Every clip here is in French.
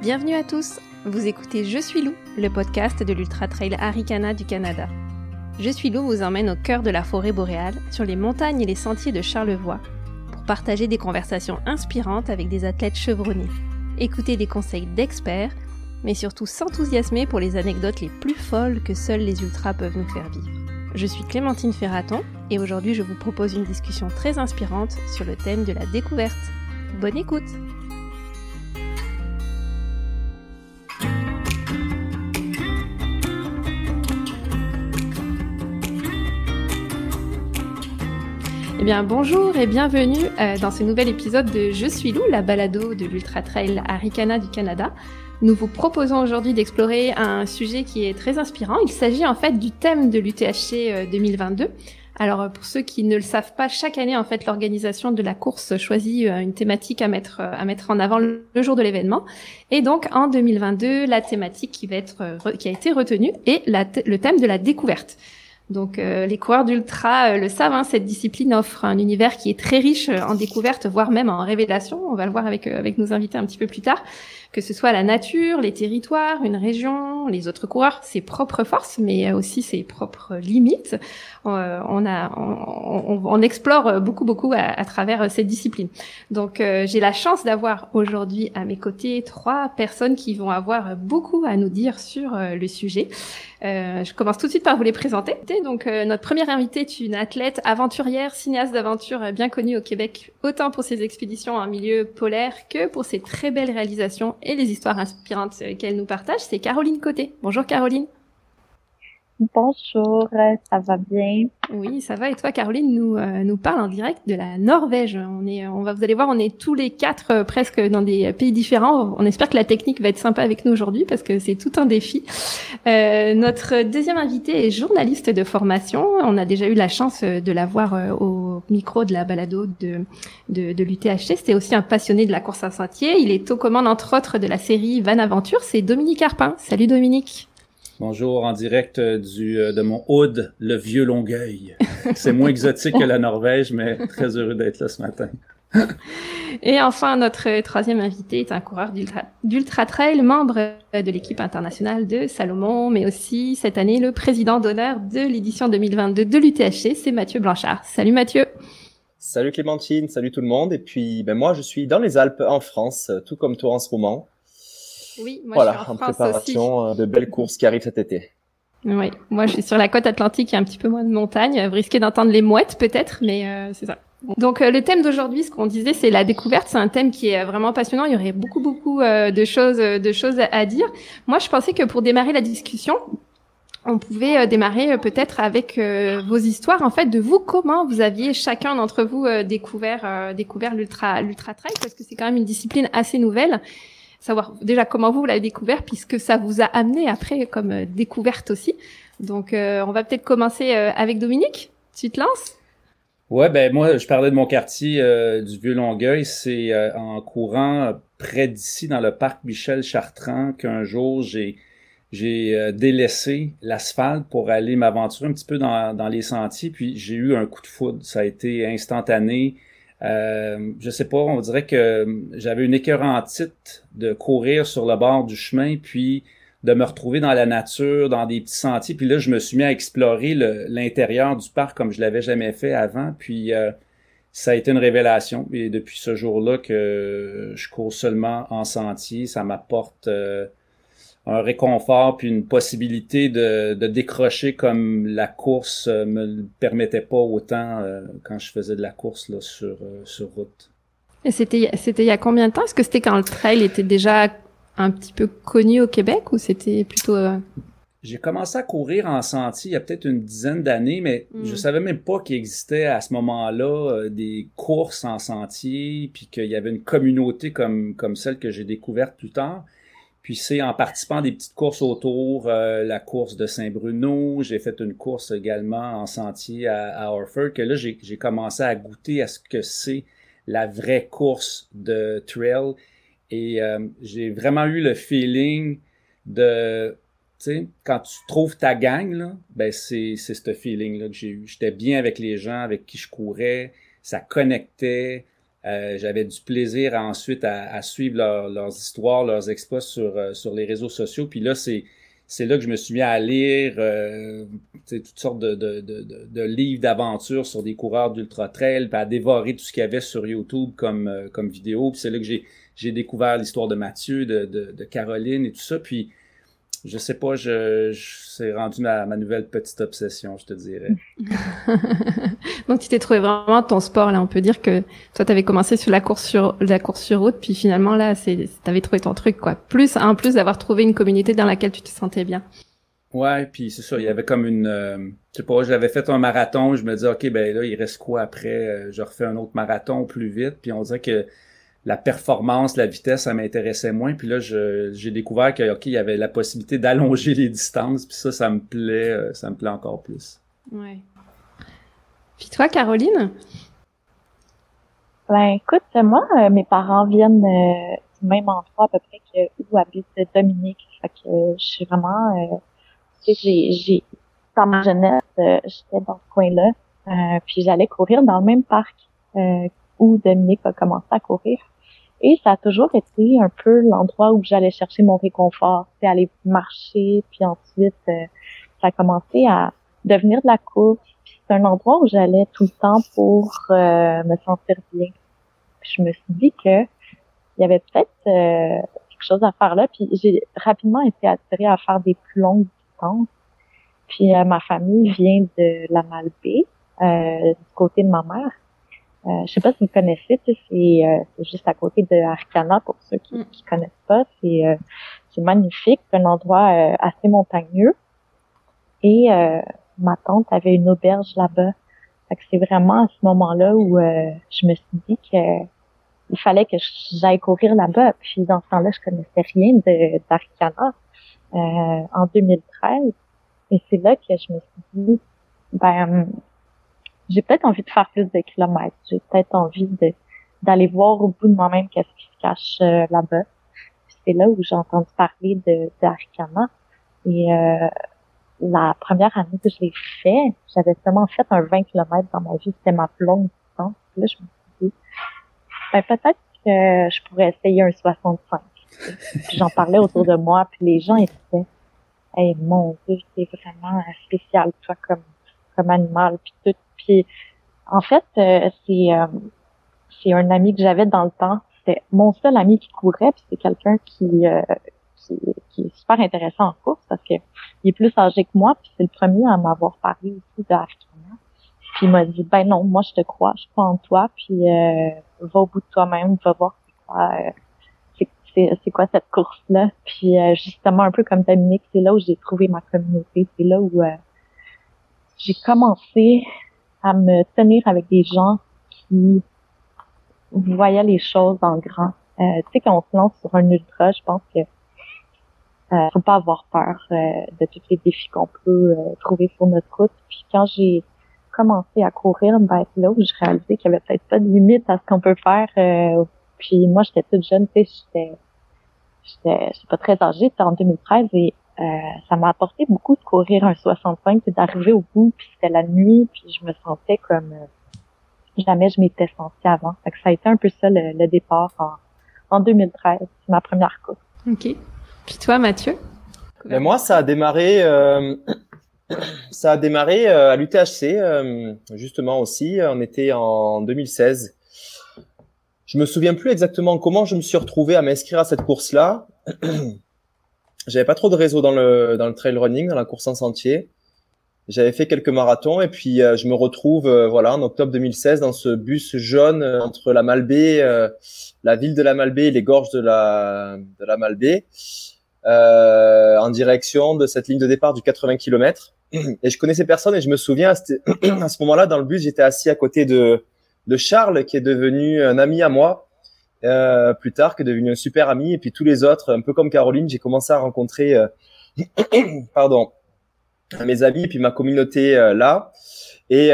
Bienvenue à tous, vous écoutez Je suis Lou, le podcast de l'Ultra Trail Arikana du Canada. Je suis Lou vous emmène au cœur de la forêt boréale, sur les montagnes et les sentiers de Charlevoix, pour partager des conversations inspirantes avec des athlètes chevronnés, écouter des conseils d'experts, mais surtout s'enthousiasmer pour les anecdotes les plus folles que seuls les ultras peuvent nous faire vivre. Je suis Clémentine Ferraton et aujourd'hui je vous propose une discussion très inspirante sur le thème de la découverte. Bonne écoute Eh bien, bonjour et bienvenue euh, dans ce nouvel épisode de Je suis Lou, la balado de l'Ultra Trail Arikana du Canada. Nous vous proposons aujourd'hui d'explorer un sujet qui est très inspirant. Il s'agit en fait du thème de l'UTHC 2022. Euh, Alors, pour ceux qui ne le savent pas, chaque année, en fait, l'organisation de la course choisit euh, une thématique à mettre, à mettre en avant le jour de l'événement. Et donc, en 2022, la thématique qui va être, qui a été retenue est le thème de la découverte. Donc euh, les coureurs d'ultra euh, le savent, hein, cette discipline offre un univers qui est très riche euh, en découvertes, voire même en révélations. On va le voir avec avec nos invités un petit peu plus tard. Que ce soit la nature, les territoires, une région, les autres coureurs, ses propres forces, mais aussi ses propres limites. on a, on, on, explore beaucoup beaucoup à, travers cette discipline. Donc j'ai la chance d'avoir aujourd'hui à mes côtés trois personnes qui vont avoir beaucoup à nous dire sur le sujet. Euh, je commence tout de suite par vous les présenter. Donc, euh, notre première invitée est une athlète aventurière, cinéaste d'aventure euh, bien connue au Québec, autant pour ses expéditions en milieu polaire que pour ses très belles réalisations et les histoires inspirantes qu'elle nous partage. C'est Caroline Côté. Bonjour Caroline. Bonjour, ça va bien? Oui, ça va. Et toi, Caroline, nous euh, nous parle en direct de la Norvège. On est, on va, vous allez voir, on est tous les quatre euh, presque dans des pays différents. On espère que la technique va être sympa avec nous aujourd'hui parce que c'est tout un défi. Euh, notre deuxième invité est journaliste de formation. On a déjà eu la chance de la voir au micro de la balado de de, de. C'était aussi un passionné de la course à sentier. Il est aux commandes entre autres de la série Van Aventure. C'est Dominique Arpin. Salut Dominique. Bonjour, en direct euh, du, euh, de mon Aude, le vieux Longueuil. C'est moins exotique que la Norvège, mais très heureux d'être là ce matin. Et enfin, notre troisième invité est un coureur d'ultra trail, membre de l'équipe internationale de Salomon, mais aussi cette année le président d'honneur de l'édition 2022 de l'UTHC, c'est Mathieu Blanchard. Salut Mathieu. Salut Clémentine, salut tout le monde. Et puis, ben moi, je suis dans les Alpes en France, tout comme toi en ce moment. Oui, moi voilà, je suis en, préparation euh, de belles courses qui arrivent cet été. Oui, moi je suis sur la côte atlantique, il y a un petit peu moins de montagnes. Vous risquez d'entendre les mouettes peut-être, mais euh, c'est ça. Donc euh, le thème d'aujourd'hui, ce qu'on disait, c'est la découverte. C'est un thème qui est vraiment passionnant. Il y aurait beaucoup beaucoup de choses, de choses à dire. Moi, je pensais que pour démarrer la discussion, on pouvait démarrer peut-être avec vos histoires en fait de vous comment vous aviez chacun d'entre vous découvert découvert l'ultra l'ultra trail? Parce que c'est quand même une discipline assez nouvelle savoir déjà comment vous, l'avez découvert, puisque ça vous a amené après comme euh, découverte aussi. Donc, euh, on va peut-être commencer euh, avec Dominique. Tu te lances? Ouais, ben moi, je parlais de mon quartier du Vieux Longueuil. C'est en courant près d'ici, dans le parc Michel Chartrand, qu'un jour j'ai j'ai délaissé l'asphalte pour aller m'aventurer un petit peu dans, dans les sentiers. Puis j'ai eu un coup de foudre. Ça a été instantané. Euh, je sais pas, on dirait que j'avais une écœurantite de courir sur le bord du chemin, puis de me retrouver dans la nature, dans des petits sentiers. Puis là, je me suis mis à explorer l'intérieur du parc comme je l'avais jamais fait avant. Puis euh, ça a été une révélation. Et depuis ce jour-là que je cours seulement en sentier, ça m'apporte euh, un réconfort puis une possibilité de, décrocher comme la course euh, me le permettait pas autant euh, quand je faisais de la course là, sur, route. C'était il y a combien de temps? Est-ce que c'était quand le trail était déjà un petit peu connu au Québec ou c'était plutôt... J'ai commencé à courir en sentier il y a peut-être une dizaine d'années, mais je hmm. je savais même pas qu'il existait à ce moment-là des courses en sentier, puis qu'il y avait une communauté comme, comme celle que j'ai découverte plus tard. Puis c'est en participant à des petites courses autour, euh, la course de Saint-Bruno, j'ai fait une course également en sentier à, à Orford, que là j'ai commencé à goûter à ce que c'est la vraie course de trail. Et euh, j'ai vraiment eu le feeling de, tu sais, quand tu trouves ta gang, là, ben c'est ce feeling-là que j'ai eu. J'étais bien avec les gens avec qui je courais, ça connectait, J'avais du plaisir ensuite à, suivre leurs histoires, leurs exploits sur, sur les réseaux sociaux. Puis là, c'est c'est là que je me suis mis à lire euh, toutes sortes de, de, de, de livres d'aventure sur des coureurs d'ultra trail, puis à dévorer tout ce qu'il y avait sur YouTube comme, euh, comme vidéo. Puis c'est là que j'ai, j'ai découvert l'histoire de Mathieu, de, de, de, Caroline et tout ça. Puis je sais pas, je, c'est rendu ma, ma, nouvelle petite obsession, je te dirais. Donc tu t'es trouvé vraiment ton sport là. On peut dire que toi tu avais commencé sur la course sur la course sur route, puis finalement là, c'est t'avais trouvé ton truc quoi. Plus en plus d'avoir trouvé une communauté dans laquelle tu te sentais bien. Ouais, puis c'est ça, il y avait comme une, euh, je sais pas, j'avais fait un marathon, je me disais ok ben là il reste quoi après, euh, je refais un autre marathon plus vite, puis on dirait que la performance, la vitesse, ça m'intéressait moins. Puis là, j'ai découvert qu'il il y avait la possibilité d'allonger les distances. Puis ça, ça me plaît, euh, ça me plaît encore plus. Ouais. Puis toi, Caroline? Ben, écoute, moi, euh, mes parents viennent euh, du même endroit à peu près que où habite Dominique. Fait que je suis vraiment, j'ai, j'ai, dans ma jeunesse, j'étais dans ce coin-là. puis j'allais courir dans le même parc où Dominique a commencé à courir. Et ça a toujours été un peu l'endroit où j'allais chercher mon réconfort. C'est aller marcher, puis ensuite, euh, ça a commencé à devenir de la course. c'est un endroit où j'allais tout le temps pour euh, me sentir bien. Puis je me suis dit que il y avait peut-être euh, quelque chose à faire là. Puis j'ai rapidement été attirée à faire des plus longues distances. Puis ma famille vient de la Malbaie, du côté de ma mère. Euh, je sais pas si vous connaissez, euh, c'est juste à côté de Arcana pour ceux qui, mm. qui connaissent pas. C'est euh, magnifique, un endroit euh, assez montagneux. Et ma tante avait une auberge là-bas. C'est vraiment à ce moment-là où je me suis dit que il fallait que j'aille courir là-bas. Puis dans ce temps-là, je connaissais rien d'Arcana en 2013. Et c'est là que je me suis dit, ben j'ai peut-être envie de faire plus de kilomètres. J'ai peut-être envie de d'aller voir au bout de moi-même qu'est-ce qui se cache euh, là-bas. C'est là où j'ai entendu parler de d'Aricana. Et euh, la première année que je l'ai fait, j'avais seulement fait un 20 km dans ma vie. C'était ma plus longue distance. Là, je me suis dit, ben, peut-être que je pourrais essayer un 65. j'en parlais autour de moi, puis les gens étaient, hey, mon Dieu, c'est vraiment spécial, toi, comme, comme animal, puis tout puis en fait, euh, c'est euh, c'est un ami que j'avais dans le temps. C'était mon seul ami qui courait, puis c'est quelqu'un qui, euh, qui, qui est super intéressant en course parce que il est plus âgé que moi, puis c'est le premier à m'avoir parlé aussi de Puis il m'a dit ben non, moi je te crois, je crois en toi, puis va au bout de toi-même, va voir c'est quoi c'est quoi cette course là. Puis justement un peu comme Dominique, c'est là où j'ai trouvé ma communauté, c'est là où j'ai commencé à me tenir avec des gens qui voyaient les choses en grand. Euh, tu sais, quand on se lance sur un ultra, je pense que euh, faut pas avoir peur euh, de tous les défis qu'on peut euh, trouver sur notre route. Puis quand j'ai commencé à courir, ben c'est là où je réalisais qu'il y avait peut-être pas de limite à ce qu'on peut faire. Euh, puis moi, j'étais toute jeune, tu sais, j'étais j'étais pas très âgée, c'était en 2013 et euh, ça m'a apporté beaucoup de courir un 65 et d'arriver au bout, puis c'était la nuit, puis je me sentais comme euh, jamais je m'étais sentie avant. Fait que ça a été un peu ça le, départ en, en 2013, c'est ma première course. Ok. Puis toi, Mathieu? Mais ben, moi, ça a démarré, euh, ça a démarré à l'UTHC justement aussi. On était en 2016. Je me souviens plus exactement comment je me suis retrouvé à m'inscrire à cette course-là j'avais pas trop de réseau dans le dans le trail running, dans la course en sentier. J'avais fait quelques marathons et puis euh, je me retrouve euh, voilà en octobre 2016 dans ce bus jaune euh, entre la Malbaie, la ville de la Malbaie et les gorges de la de la Malbaie, en direction de cette ligne de départ du 80 km. Et je connaissais personne et je me souviens à, à ce moment-là dans le bus j'étais assis à côté de de Charles qui est devenu un ami à moi euh, plus tard, qui est devenu un super ami. Et puis tous les autres, un peu comme Caroline, j'ai commencé à rencontrer, euh, pardon, mes amis et puis ma communauté euh, là. Et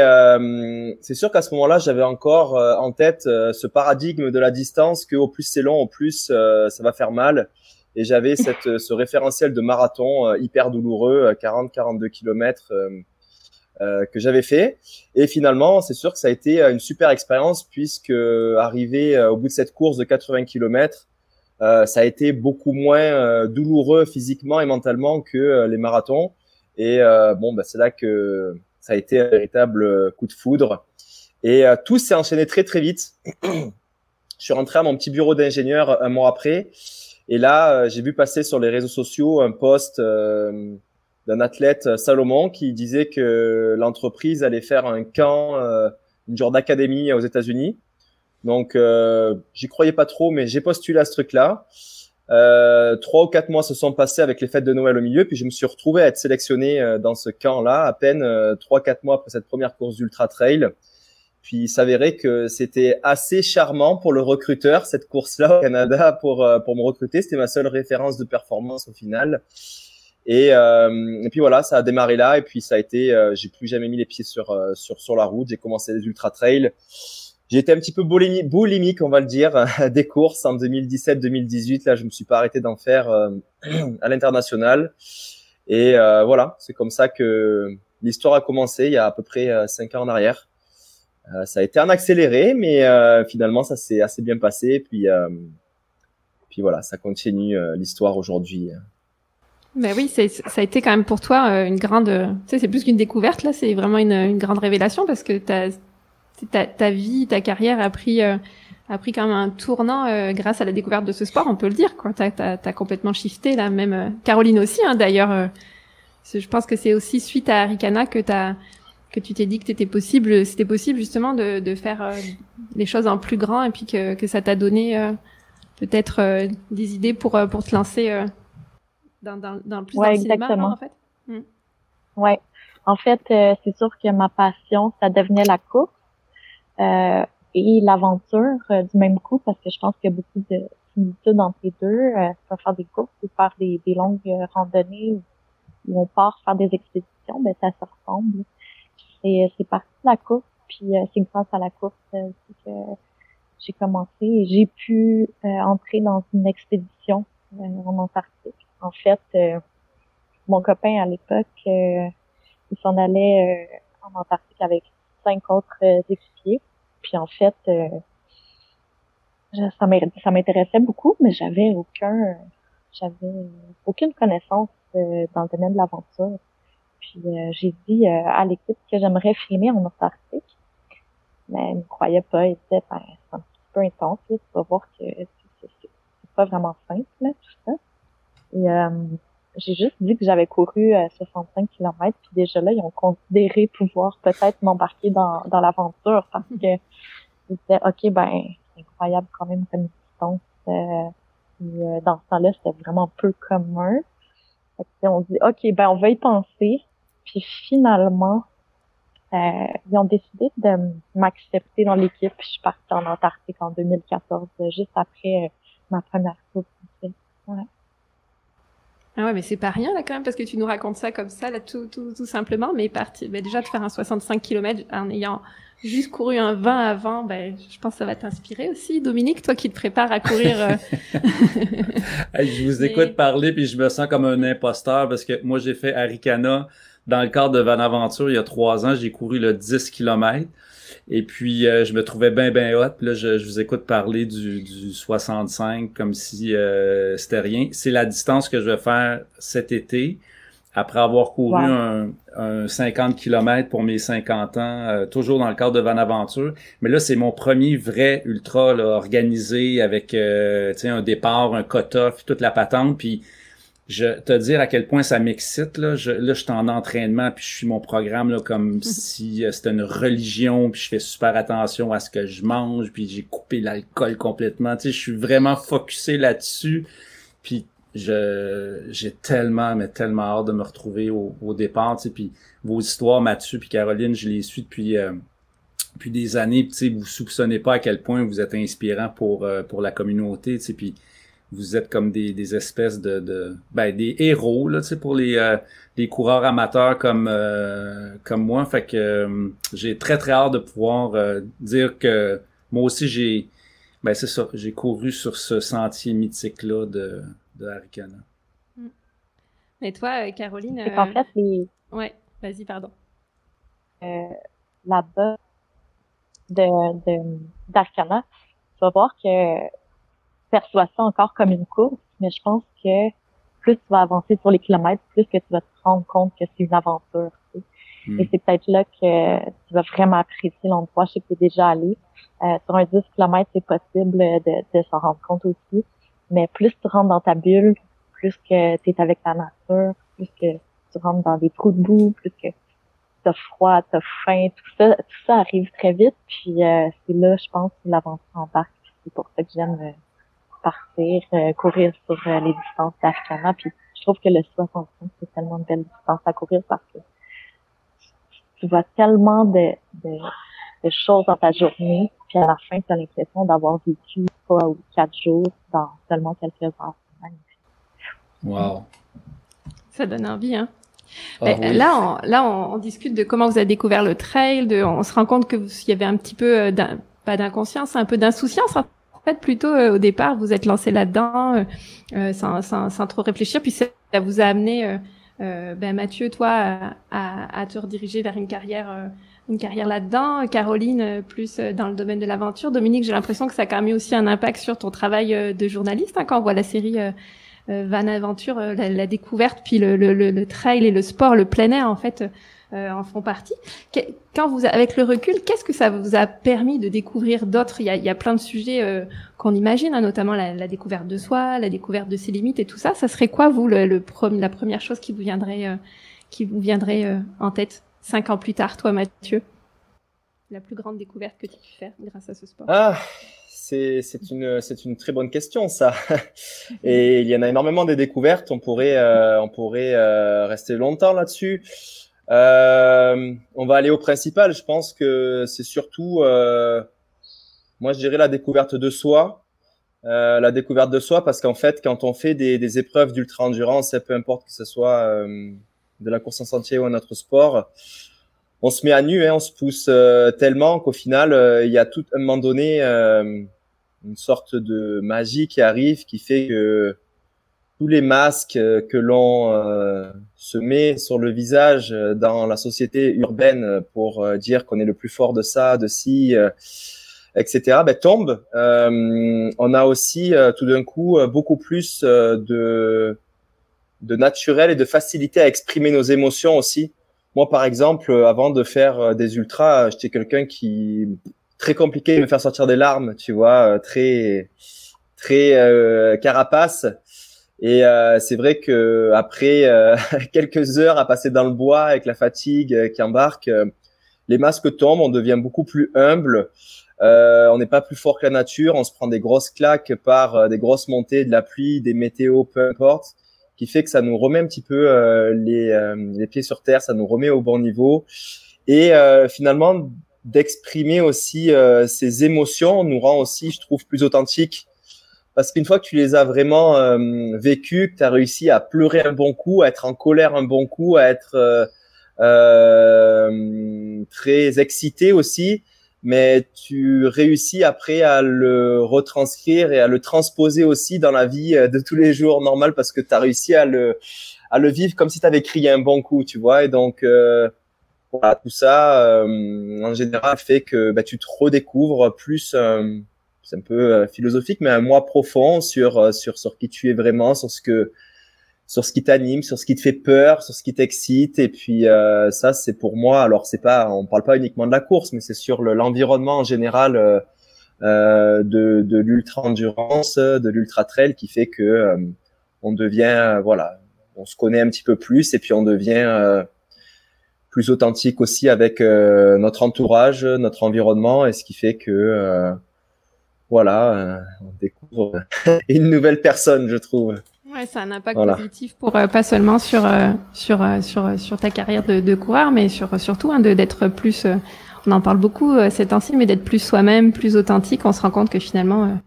c'est sûr qu'à ce moment-là, j'avais encore en tête ce paradigme de la distance que au plus c'est long, au plus ça va faire mal. Et j'avais cette ce référentiel de marathon hyper douloureux, 40-42 kilomètres que j'avais fait. Et finalement, c'est sûr que ça a été une super expérience puisque arrivé au bout de cette course de 80 km, ça a été beaucoup moins douloureux physiquement et mentalement que les marathons. Et bon, bah, c'est là que ça a été un véritable coup de foudre. Et tout s'est enchaîné très très vite. Je suis rentré à mon petit bureau d'ingénieur un mois après. Et là, euh, j'ai vu passer sur les réseaux sociaux un post euh, d'un athlète euh, Salomon qui disait que l'entreprise allait faire un camp, une genre d'académie aux États-Unis. Donc, euh, j'y croyais pas trop, mais j'ai postulé à ce truc-là. Euh, trois ou quatre mois se sont passés avec les fêtes de Noël au milieu, puis je me suis retrouvé à être sélectionné dans ce camp-là à peine trois quatre mois après cette première course d'ultra trail. Puis il s'avérait que c'était assez charmant pour le recruteur cette course-là au Canada pour euh, pour me recruter. C'était ma seule référence de performance au final. Et, euh, et, puis voilà, ça a démarré là et puis ça a été, euh, j'ai plus jamais mis les pieds sur euh, sur sur la route. J'ai commencé les ultra trails. J'ai été un petit peu boulimique, on va le dire, des courses en 2017-2018. Là, je me suis pas arrêté d'en faire à l'international. Et voilà, c'est comme ça que l'histoire a commencé il y a à peu près cinq ans en arrière. Euh, ça a été un accéléré, mais euh, finalement, ça s'est assez bien passé. Puis, euh, puis voilà, ça continue l'histoire aujourd'hui. Ben oui, ça a été quand même pour toi une grande, tu sais, c'est plus qu'une découverte là, c'est vraiment une, une, grande révélation parce que ta, ta, ta vie, ta carrière a pris, a pris quand même un tournant grâce à la découverte de ce sport, on peut le dire. Quoi, t'as, t'as, as complètement shifté là, même Caroline aussi, hein, d'ailleurs. je pense que c'est aussi suite à Arikana que t'as que tu t'es dit que c'était possible, c'était possible justement de, de faire euh, les choses en plus grand et puis que, que ça t'a donné euh, peut-être euh, des idées pour pour te lancer dans, dans, dans plus ouais, exactement. en fait? Ouais. En fait, c'est sûr que ma passion, ça devenait la course et l'aventure du même coup parce que je pense qu'il y a beaucoup de similitudes entre les deux. soit faire des courses ou faire des, des longues randonnées où on part faire des expéditions, ben ça se ressemble c'est parti de la course, puis euh, c'est grâce à la course euh, que j'ai commencé et j'ai pu euh, entrer dans une expédition en Antarctique. En fait, mon copain à l'époque, il s'en allait en Antarctique avec cinq autres équipiers. Puis en fait, ça m'intéressait beaucoup, mais j'avais aucun, j'avais aucune connaissance dans le domaine de l'aventure. Puis euh, j'ai dit euh, à l'équipe que j'aimerais filmer en Antarctique. Mais elle ne croyait pas. Elle disait, ben, c'est un petit peu intense. Là. Tu vas voir que c'est pas vraiment simple, tout ça. Et euh, j'ai juste dit que j'avais couru 65 km. Puis déjà là, ils ont considéré pouvoir peut-être m'embarquer dans, dans l'aventure parce que disaient, OK, ben, c'est incroyable quand même comme distance. Euh, et, dans ce temps-là, c'était vraiment peu commun. Fait on dit, OK, ben, on va y penser. Puis finalement, euh, ils ont décidé de m'accepter dans l'équipe. Je suis partie en Antarctique en 2014, juste après euh, ma première course. Ah ouais, mais c'est pas rien là quand même parce que tu nous racontes ça comme ça là tout tout, tout simplement, mais parti, ben, déjà de faire un 65 km en ayant juste couru un 20 avant, ben je pense que ça va t'inspirer aussi, Dominique, toi qui te prépares à courir. Euh. je vous écoute parler puis je me sens comme un imposteur parce que moi j'ai fait Arikana dans le cadre de Van Aventure, il y a trois ans, j'ai couru le 10 km. Et puis, euh, je me trouvais bien, bien hot. Puis là, je, vous écoute parler du, du 65 comme si euh, c'était rien. C'est la distance que je vais faire cet été. Après avoir couru un, un, 50 km pour mes 50 ans, euh, toujours dans le cadre de Van Aventure. Mais là, c'est mon premier vrai ultra là, organisé avec un départ, un cut-off, toute la patente. Puis je te dire à quel point ça m'excite là. Je là je suis en entraînement puis je suis mon programme là comme mhm. si euh, c'était une religion puis je fais super attention à ce que je mange puis j'ai coupé l'alcool complètement. Tu sais je suis vraiment focusé là-dessus puis je j'ai tellement mais tellement hâte de me retrouver au, au départ tu sais. Puis vos histoires Mathieu puis Caroline je les suis depuis euh, depuis des années tu sais vous soupçonnez pas à quel point vous êtes inspirant pour euh, pour la communauté tu sais. Puis vous êtes comme des, des espèces de, de ben, des héros là, tu sais, pour les, euh, les coureurs amateurs comme euh, comme moi. Fait que euh, j'ai très très hâte de pouvoir dire que moi aussi j'ai ben c'est ça, j'ai couru sur ce sentier mythique là de de Harikana. Mm. Mais toi, Caroline. en fait, les... Ouais, vas-y, pardon. euh, là-bas de d'Arcana, tu vas voir que perçois ça encore comme une course, mais je pense que plus tu vas avancer sur les kilomètres, plus que tu vas te rendre compte que c'est une aventure. Hmm. Et c'est peut-être là que tu vas vraiment apprécier l'endroit. Je sais que tu es déjà allé. Euh, sur un 10 km, c'est possible de, de s'en rendre compte aussi. Mais plus tu rentres dans ta bulle, plus que tu es avec ta nature, plus que tu rentres dans des trous de boue, plus que t'as froid, t'as faim, tout ça, tout ça arrive très vite. Puis euh, c'est là, je pense, que l'aventure embarque. C'est pour ça que j'aime euh, partir, euh, courir sur les distances d'Arcana. Puis je trouve que le 65, c'est tellement une belle distance à courir parce que tu vois tellement de, de, de choses dans ta journée. Puis à la fin, tu as l'impression d'avoir vécu trois ou quatre jours dans seulement quelques heures. Wow. Ça donne envie, hein? Ah ben, là, on, là, on, discute de comment vous avez découvert le trail. De, on se rend compte que il y avait un petit peu euh, pas d'inconscience, un peu d'insouciance. En fait, plutôt euh, au départ, vous êtes lancé là-dedans euh, sans, sans, sans, trop réfléchir. Puis ça vous a amené, ben Mathieu, toi, à, à, te rediriger vers une carrière, une carrière là-dedans. Caroline, plus dans le domaine de l'aventure. Dominique, j'ai l'impression que ça a quand même aussi un impact sur ton travail de journaliste hein, quand on voit la série euh, Van Aventure, euh, la, découverte, puis le, le, le, trail et le sport, le plein air, en fait, euh, en font partie. Quand vous, avec le recul, qu'est-ce que ça vous a permis de découvrir d'autres? Il, y a, plein de sujets qu'on imagine, hein, notamment la, découverte de soi, la découverte de ses limites et tout ça. Ça serait quoi, vous, le, la première chose qui vous viendrait, qui vous viendrait en tête cinq ans plus tard, toi, Mathieu? La plus grande découverte que tu as pu faire grâce à ce sport? Ah c'est une une très bonne question ça. Et il y en a énormément des découvertes. On pourrait euh, on pourrait euh, rester longtemps là-dessus. Euh, on va aller au principal. Je pense que c'est surtout moi je dirais la découverte de soi. la découverte de soi parce qu'en fait quand on fait des, des épreuves d'ultra endurance, peu importe que ce soit de la course en sentier ou un autre sport, on se met à nu, hein, on se pousse tellement qu'au final, il y a tout un moment donné, une sorte de magie qui arrive qui fait que tous les masques que l'on euh, se met sur le visage dans la société urbaine pour euh, dire qu'on est le plus fort de ça, de ci, euh, etc., ben, tombent. on a aussi tout d'un coup beaucoup plus de, de naturel et de facilité à exprimer nos émotions aussi. Moi, par exemple, avant de faire des ultras, j'étais quelqu'un qui très compliqué de me faire sortir des larmes, tu vois, euh, très très euh, carapace. Et euh, c'est vrai que après quelques heures à passer dans le bois avec la fatigue qui embarque, les masques tombent, on devient beaucoup plus humble. on n'est pas plus fort que la nature, on se prend des grosses claques par des grosses montées, de la pluie, des météos, peu importe, qui fait que ça nous remet un petit peu les, les pieds sur terre, ça nous remet au bon niveau. Et finalement, d'exprimer aussi euh, ses émotions nous rend aussi, je trouve, plus authentique. Parce qu'une fois que tu les as vraiment euh, vécues, que tu as réussi à pleurer un bon coup, à être en colère un bon coup, à être euh, euh, très excité aussi, mais tu réussis après à le retranscrire et à le transposer aussi dans la vie de tous les jours normal parce que tu as réussi à le, à le vivre comme si tu avais crié un bon coup, tu vois? Et donc, voilà, tout ça, euh, en général, fait que bah, tu te redécouvres plus, euh, c'est un peu euh, philosophique, mais un moi profond sur, sur, sur qui tu es vraiment, sur ce que sur ce qui t'anime, sur ce qui te fait peur, sur ce qui t'excite. Et puis ça, c'est pour moi. Alors c'est pas, on parle pas uniquement de la course, mais c'est sur l'environnement en général euh, de, de l'ultra endurance, de l'ultra trail, qui fait que on devient, voilà, on se connaît un petit peu plus et puis on devient plus authentique aussi avec euh, notre entourage, notre environnement, et ce qui fait que euh, voilà, euh, on découvre une nouvelle personne, je trouve. Ouais, c'est un impact positif pour pas seulement sur sur sur sur ta carrière de, de coureur, mais sur surtout hein, de d'être plus. on en parle beaucoup ces temps-ci, mais d'être plus soi-même, plus authentique. On se rend compte que finalement,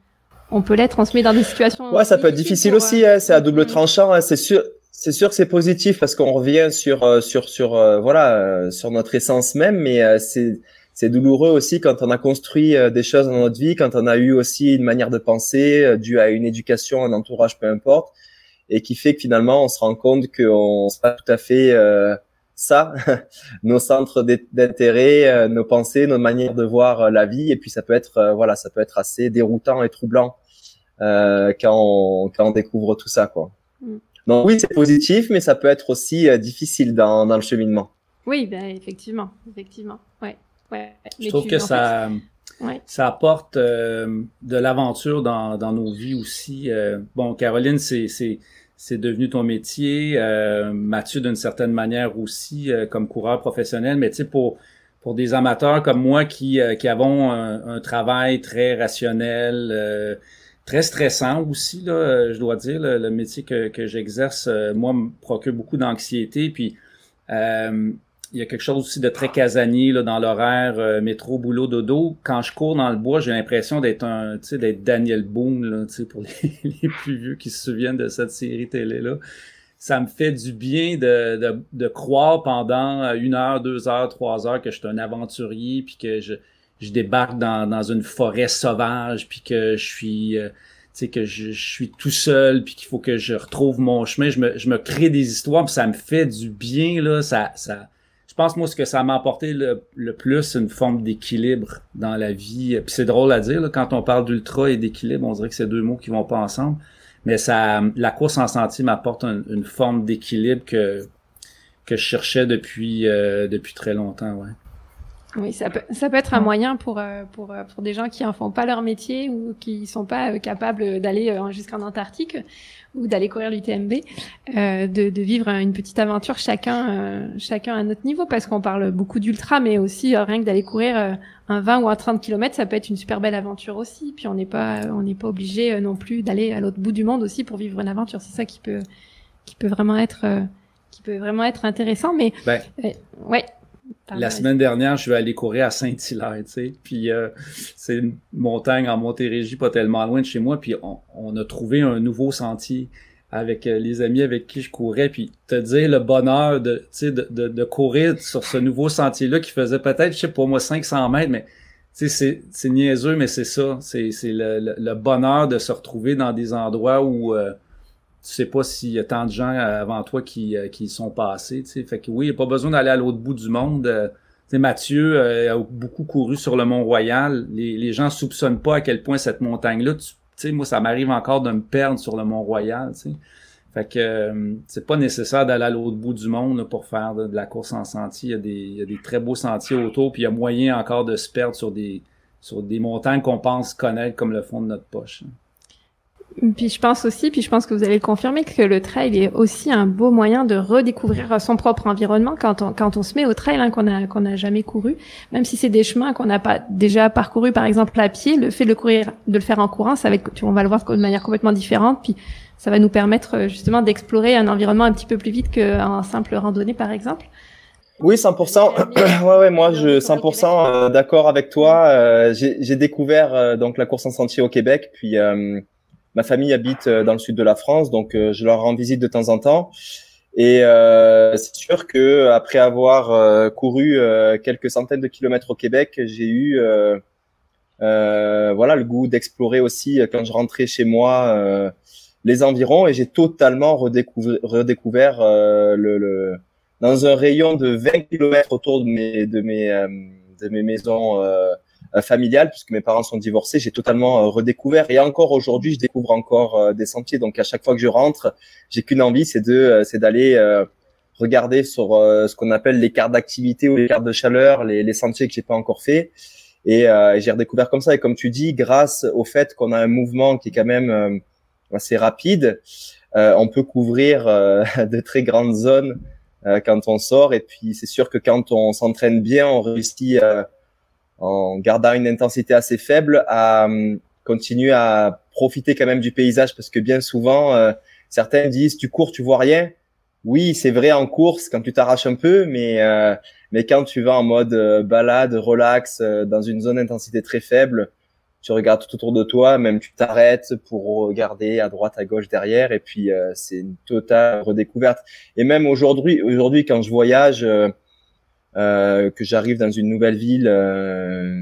on peut l'être. On se met dans des situations. Ouais, ça peut être difficile aussi. Hein, c'est à double tranchant. Hein, c'est sûr c'est sûr que c'est positif parce qu'on revient sur euh, sur sur euh, voilà euh, sur notre essence même, mais c'est c'est douloureux aussi quand on a construit des choses dans notre vie, quand on a eu aussi une manière de penser due à une éducation, un entourage, peu importe, et qui fait que finalement on se rend compte qu'on n'est pas tout à fait ça, nos centres d'intérêt, nos pensées, nos manières de voir la vie. Et puis ça peut être, voilà, ça peut être assez déroutant et troublant quand on, quand on découvre tout ça, quoi. Mm. Donc oui, c'est positif, mais ça peut être aussi difficile dans, dans le cheminement. Oui, ben, effectivement, effectivement, ouais, ouais. Je trouve que ça, ça apporte euh, de l'aventure dans, dans nos vies aussi. Euh, bon, Caroline, c'est c'est devenu ton métier. Euh, Mathieu, d'une certaine manière aussi, comme coureur professionnel. Mais tu sais, pour pour des amateurs comme moi qui qui avons un, travail très rationnel. Très stressant aussi, là, je dois dire. Le, métier que, que j'exerce, moi, me procure beaucoup d'anxiété. Puis, il y a quelque chose aussi de très casanier là, dans l'horaire euh, métro, boulot, dodo. Quand je cours dans le bois, j'ai l'impression d'être un, d'être Daniel Boone, là, pour les, plus vieux qui se souviennent de cette série télé-là. Ça me fait du bien de, de, de, croire pendant une heure, deux heures, trois heures que je suis un aventurier, puis que je, je débarque dans, dans une forêt sauvage, puis que je suis... Euh, tu sais, que je, je, suis tout seul, puis qu'il faut que je retrouve mon chemin. Je me, je me crée des histoires, puis ça me fait du bien, là. Ça, ça, je pense, moi, ce que ça m'a apporté le, plus, c'est une forme d'équilibre dans la vie. Puis c'est drôle à dire, quand on parle d'ultra et d'équilibre, on dirait que c'est deux mots qui vont pas ensemble. Mais ça, la course en sentier m'apporte une forme d'équilibre que, que je cherchais depuis, euh, depuis très longtemps, ouais. Oui, ça peut, ça peut être un moyen pour, euh, pour, euh, pour des gens qui en font pas leur métier ou qui sont pas capables d'aller jusqu'en Antarctique ou d'aller courir l'UTMB, euh, de, de, vivre une petite aventure chacun, euh, chacun à notre niveau, parce qu'on parle beaucoup d'ultra, mais aussi euh, rien que d'aller courir euh, un 20 ou un 30 km, ça peut être une super belle aventure aussi. Puis on n'est pas, on n'est pas obligé non plus d'aller à l'autre bout du monde aussi pour vivre une aventure. C'est ça qui peut, qui peut vraiment être, qui peut vraiment être intéressant. Mais ben, ouais. La semaine dernière, je suis allé courir à Saint-Hilaire, tu sais, puis euh, c'est une montagne en Montérégie, pas tellement loin de chez moi, puis on, a trouvé un nouveau sentier avec euh, les amis avec qui je courais, puis te dire le bonheur de, de, de, de courir sur ce nouveau sentier-là qui faisait peut-être, je sais pas moi, 500 mètres, mais tu sais, c'est niaiseux, mais c'est ça, c'est le, le, bonheur de se retrouver dans des endroits où... Euh, tu sais pas s'il y a tant de gens avant toi qui, euh, qui sont passés. Tu sais. Fait que oui, il n'y a pas besoin d'aller à l'autre bout du monde. Euh, tu Mathieu euh, a beaucoup couru sur le Mont-Royal. Les, les gens soupçonnent pas à quel point cette montagne-là, tu sais, moi, ça m'arrive encore de me perdre sur le Mont-Royal. Tu sais. Fait que c'est pas nécessaire d'aller à l'autre bout du monde pour faire de, la course en sentier. Il y, a des, il y a des très beaux sentiers autour, puis il y a moyen encore de se perdre sur des sur des montagnes qu'on pense connaître comme le fond de notre poche. Puis je pense aussi, puis je pense que vous allez le confirmer, que le trail est aussi un beau moyen de redécouvrir son propre environnement quand on, quand on se met au trail hein, qu'on a qu'on n'a jamais couru, même si c'est des chemins qu'on n'a pas déjà parcouru par exemple à pied, le fait de le courir, de le faire en courant, ça va être, on va le voir de manière complètement différente, puis ça va nous permettre euh, justement d'explorer un environnement un petit peu plus vite qu'un simple randonnée par exemple. Oui, 100%. ouais, ouais, moi, je 100% euh, d'accord avec toi. Euh, j'ai découvert donc la course en sentier au Québec, puis ma famille habite euh, dans le sud de la France, donc euh, je leur rends visite de temps en temps. Et euh, c'est sûr que après avoir euh, couru quelques centaines de kilomètres au Québec, j'ai eu voilà le goût d'explorer aussi quand je rentrais chez moi les environs et j'ai totalement redécouvert, redécouvert le, le, dans un rayon de 20 kilomètres autour de mes de mes de mes maisons euh, familiale, puisque mes parents sont divorcés, j'ai totalement euh, redécouvert. Et encore aujourd'hui, je découvre encore euh, des sentiers. Donc à chaque fois que je rentre, j'ai qu'une envie, c'est de, c'est d'aller regarder sur ce qu'on appelle les cartes d'activité ou les cartes de chaleur, les, les sentiers que j'ai pas encore fait. Et j'ai redécouvert comme ça. Et comme tu dis, grâce au fait qu'on a un mouvement qui est quand même assez rapide, on peut couvrir de très grandes zones quand on sort. Et puis c'est sûr que quand on s'entraîne bien, on réussit en gardant une intensité assez faible, à euh, continuer à profiter quand même du paysage parce que bien souvent, euh, certains disent tu cours, tu vois rien. Oui, c'est vrai en course quand tu t'arraches un peu, mais euh, mais quand tu vas en mode balade, relax, dans une zone d'intensité très faible, tu regardes tout autour de toi, même tu t'arrêtes pour regarder à droite, à gauche, derrière, et puis c'est une totale redécouverte. Et même aujourd'hui, aujourd'hui quand je voyage, euh, que j'arrive dans une nouvelle ville, euh,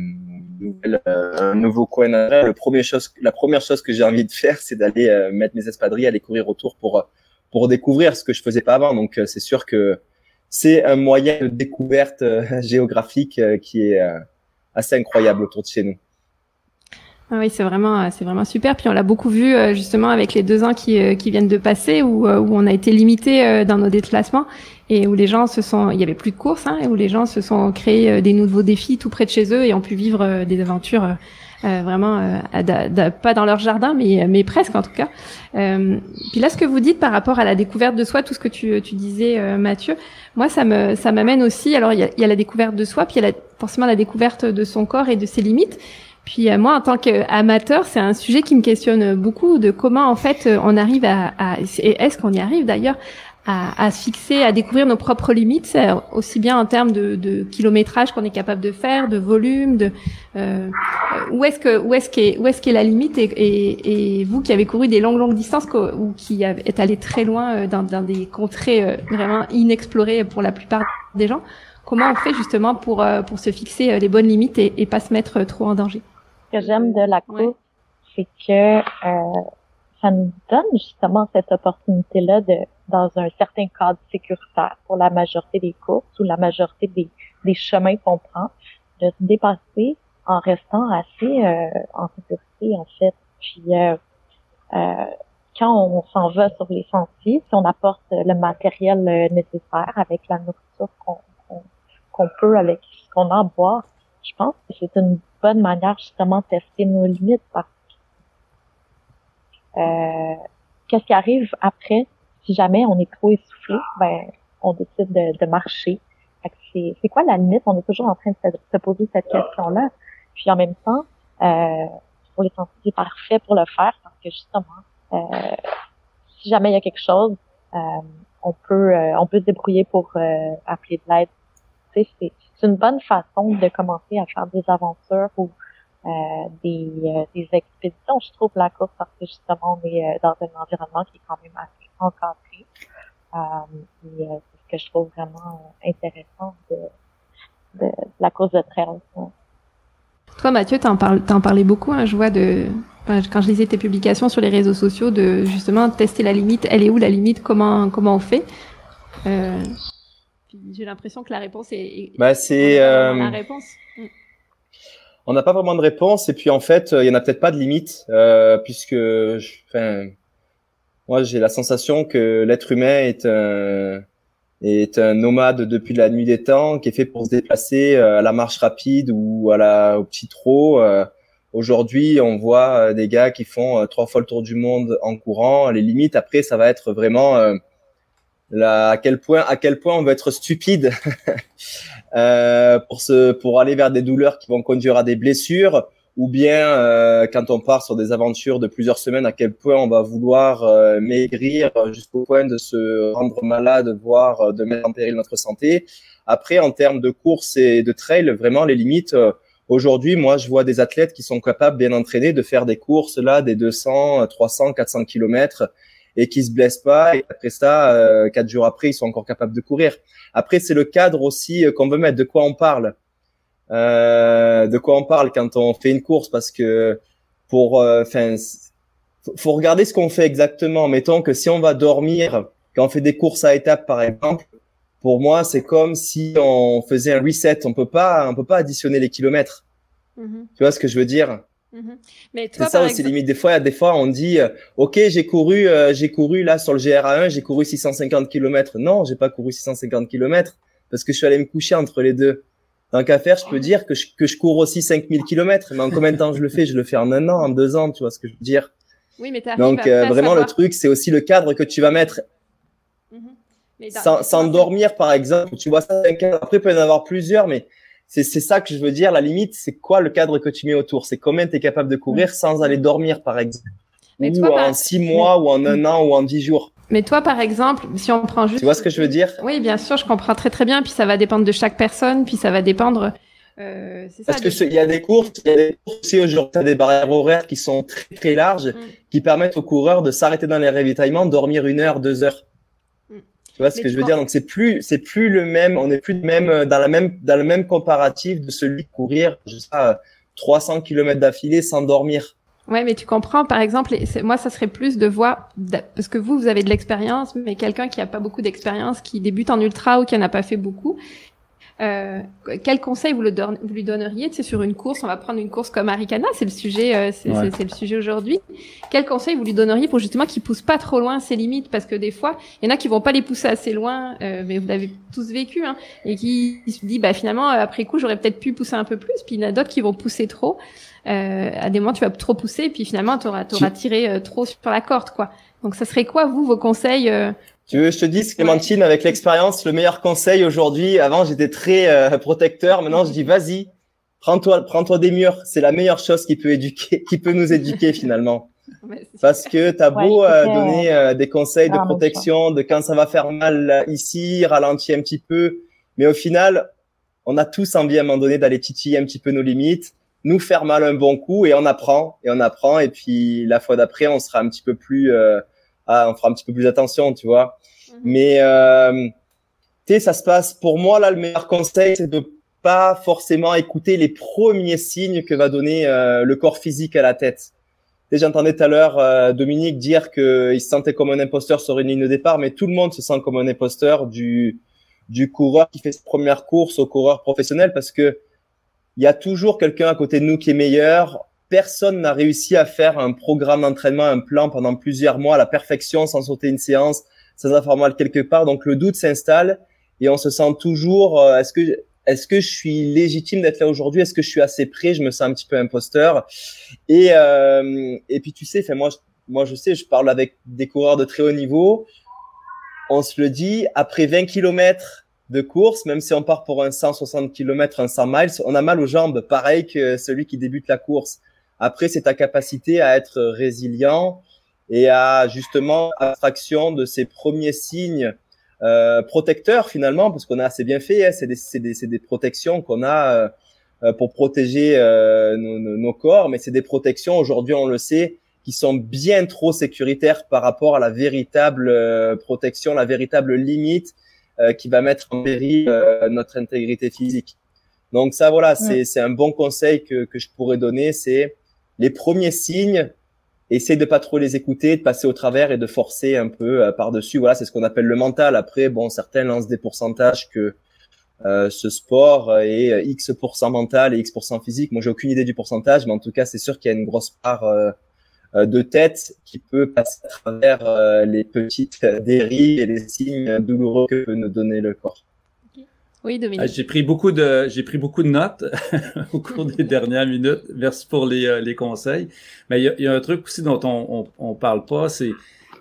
nouvelle, euh, un nouveau coin le premier chose, la première chose que j'ai envie de faire, c'est d'aller mettre mes espadrilles, aller courir autour pour pour découvrir ce que je faisais pas avant. Donc c'est sûr que c'est un moyen de découverte géographique qui est assez incroyable autour de chez nous. Ah oui, c'est vraiment, c'est vraiment super. Puis on l'a beaucoup vu justement avec les deux ans qui, qui viennent de passer, où, où on a été limité dans nos déplacements et où les gens se sont, il y avait plus de courses, hein, et où les gens se sont créés des nouveaux défis tout près de chez eux et ont pu vivre des aventures euh, vraiment euh, pas dans leur jardin, mais, mais presque en tout cas. Euh, puis là, ce que vous dites par rapport à la découverte de soi, tout ce que tu, tu disais, euh, Mathieu, moi, ça me ça m'amène aussi. Alors, il y a, y a, la découverte de soi, puis il y a forcément la découverte de son corps et de ses limites. Puis moi, en tant qu'amateur, c'est un sujet qui me questionne beaucoup de comment en fait on arrive à, à et est-ce qu'on y arrive d'ailleurs à, à, se fixer, à découvrir nos propres limites, aussi bien en termes de, de kilométrage qu'on est capable de faire, de volume, de euh, où est-ce que où est-ce qu'est où est-ce qu'est la limite et, et, et, vous qui avez couru des longues longues distances ou qui êtes allé très loin euh, dans, dans des contrées euh, vraiment inexplorées pour la plupart des gens, comment on fait justement pour euh, pour se fixer les bonnes limites et, et pas se mettre trop en danger? Que j'aime de la course, c'est que euh, ça nous donne justement cette opportunité-là de, dans un certain cadre sécuritaire pour la majorité des courses ou la majorité des, des chemins qu'on prend, de se dépasser en restant assez euh, en sécurité en fait. Puis euh, euh, quand on s'en va sur les sentiers, si on apporte le matériel euh, nécessaire avec la nourriture qu'on qu'on peut, avec ce qu'on a à boire, je pense que c'est une bonne manière justement de tester nos limites parce euh, qu'est-ce qui arrive après? Si jamais on est trop essoufflé ben on décide de, de marcher. C'est quoi la limite? On est toujours en train de se, poser cette question là puis en même temps euh, pour les c'est parfait pour le faire parce que justement euh, si jamais il y a quelque chose euh, on peut euh, on peut se débrouiller pour euh, appeler de l'aide. C'est c'est une bonne façon de commencer à faire des aventures ou euh, des, euh, des, expéditions, je trouve, la course, parce que justement, on est euh, dans un environnement qui est quand même assez encadré. et c'est ce que je trouve vraiment intéressant de, de, la course de trail. Toi, Mathieu, t'en parles, t'en parlais beaucoup. Hein, je vois de quand je lisais tes publications sur les réseaux sociaux de justement tester la limite. Elle est où la limite Comment comment on fait? Euh, J'ai l'impression que la réponse est. Bah c'est euh... la réponse. Mm on n'a pas vraiment de réponse et puis en fait il y en a peut-être pas de limite euh, puisque enfin moi j'ai la sensation que l'être humain est un est un nomade depuis la nuit des temps qui est fait pour se déplacer euh, à la marche rapide ou à la au petit trot euh. aujourd'hui on voit des gars qui font trois fois le tour du monde en courant les limites après ça va être vraiment à quel point à quel point on va être stupide euh, pour se pour aller vers des douleurs qui vont conduire à des blessures ou bien euh, quand on part sur des aventures de plusieurs semaines à quel point on va vouloir euh, maigrir jusqu'au point de se rendre malade voire euh, de mettre en péril notre santé. Après en termes de course et de trail vraiment les limites euh, Aujourd'hui, moi, je vois des athlètes qui sont capables, bien entraînés, de faire des courses là, des 200, 300, 400 kilomètres et qui se blessent pas. Et après ça, euh, quatre jours après, ils sont encore capables de courir. Après, c'est le cadre aussi euh, qu'on veut mettre. De quoi on parle? Euh, De quoi on parle quand on fait une course? Parce que pour, euh, enfin, faut regarder ce qu'on fait exactement. Mettons que si on va dormir, quand on fait des courses à étapes, par exemple, pour moi, c'est comme si on faisait un reset. On peut pas, on peut pas additionner les kilomètres. Mm-hmm. Tu vois ce que je veux dire? Mhm. Mais c'est ça aussi limite. Des fois, des fois, on dit, euh, ok, j'ai couru, euh, j'ai couru là sur le GRA1, j'ai couru 650 km. Non, j'ai pas couru 650 km parce que je suis allé me coucher entre les deux. Tant qu'à faire, je peux dire que je, que je cours aussi 5000 km. Mais en combien de temps je le fais? Je le fais en un an, en deux ans. Tu vois ce que je veux dire? Oui, mais donc euh, vraiment le truc, c'est aussi le cadre que tu vas mettre. Mhm. sans, sans dormir, par exemple, tu vois ça. Après, il peut y en avoir plusieurs, mais c'est ça que je veux dire. La limite, c'est quoi le cadre que tu mets autour? C'est combien tu es capable de courir sans aller dormir, par exemple? Mais Ou en six mois, ou en un an, ou en dix jours? Mais toi, par exemple, si on prend juste... Tu vois ce que je veux dire? Oui, bien sûr, je comprends très très bien. Puis ça va dépendre de chaque personne, puis ça va dépendre... Euh, ça, Parce que il y a des courses, il y a des courses aussi aujourd'hui, tu as des barrières horaires qui sont très très larges, mm. qui permettent aux coureurs de s'arrêter dans les ravitaillements, dormir une heure, deux heures. Tu vois ce que je veux dire? Donc c'est plus c'est plus le même, on n'est plus même euh, dans la même dans le même comparatif de celui de courir je sais pas 300 km d'affilée sans dormir. Ouais, mais tu comprends, par exemple, moi, ça serait plus de voir, parce que vous, vous avez de l'expérience, mais quelqu'un qui a pas beaucoup d'expérience, qui débute en ultra ou qui en a pas fait beaucoup, euh, quel conseil vous, le vous lui donneriez? C'est sur une course, on va prendre une course comme Arikana, c'est le sujet, euh, c'est le sujet aujourd'hui. Quel conseil vous lui donneriez pour justement qu'il pousse pas trop loin ses limites? Parce que des fois, il y en a qui vont pas les pousser assez loin, euh, mais vous l'avez tous vécu, hein, et qui se dit, bah finalement, euh, après coup, j'aurais peut-être pu pousser un peu plus. Puis il y en a d'autres qui vont pousser trop. Euh, à des moments, tu vas trop pousser, et puis finalement, tu auras, tiré euh, trop sur la corde, quoi. Donc, ça serait quoi, vous, vos conseils tu veux, je te dis, Clémentine, avec l'expérience, le meilleur conseil aujourd'hui? Avant, j'étais très euh, protecteur. Maintenant, je dis, vas-y, prends-toi, prends-toi des murs. C'est la meilleure chose qui peut éduquer, qui peut nous éduquer finalement. Parce que tu as beau euh, donner euh, des conseils de protection, de quand ça va faire mal ici, ralentir un petit peu, mais au final, on a tous envie à un moment donné d'aller titiller un petit peu nos limites, nous faire mal un bon coup et on apprend et on apprend et puis la fois d'après, on sera un petit peu plus ah, on fera un petit peu plus attention, tu vois. Mhm. Mais euh, tu sais, ça se passe. Pour moi là, le meilleur conseil, c'est de pas forcément écouter les premiers signes que va donner euh, le corps physique à la tête. J'entendais tout à l'heure euh, Dominique dire qu'il se sentait comme un imposteur sur une ligne de départ, mais tout le monde se sent comme un imposteur du du coureur qui fait sa première course au coureur professionnel parce que il y a toujours quelqu'un à côté de nous qui est meilleur personne n'a réussi à faire un programme d'entraînement, un plan pendant plusieurs mois à la perfection sans sauter une séance, sans avoir mal quelque part. Donc le doute s'installe et on se sent toujours euh, est-ce que est-ce que je suis légitime d'être là aujourd'hui? Est-ce que je suis assez prêt? Je me sens un petit peu imposteur. Et euh, et puis tu sais, fait moi moi je sais, je parle avec des coureurs de très haut niveau. On se le dit après 20 kilomètres de course, même si on part pour un 160 km, un 100 miles, on a mal aux jambes, pareil que celui qui débute la course. Après, c'est ta capacité à être résilient et à justement abstraction de ces premiers signes euh, protecteurs finalement, parce qu'on a assez bien fait. Hein, c'est des, des, des, protections qu'on a euh, pour protéger euh, nos, nos, corps, mais c'est des protections aujourd'hui, on le sait, qui sont bien trop sécuritaires par rapport à la véritable euh, protection, la véritable limite euh, qui va mettre en péril notre intégrité physique. Donc ça, voilà, c'est un bon conseil que, que je pourrais donner, c'est les premiers signes, essaye de pas trop les écouter, de passer au travers et de forcer un peu euh, par-dessus. Voilà, c'est ce qu'on appelle le mental. Après, bon, certains lancent des pourcentages que euh, ce sport est euh, X mental et X physique. Moi, j'ai aucune idée du pourcentage, mais en tout cas, c'est sûr qu'il y a une grosse part de tête qui peut passer à travers les petites dérives et les signes douloureux que peut nous donner le corps. Oui, Dominique. Ah, j'ai pris beaucoup de j'ai pris beaucoup de notes au cours des dernières minutes. Merci pour les, euh, les conseils. Mais il y a, y a, un truc aussi dont on on, on parle pas, c'est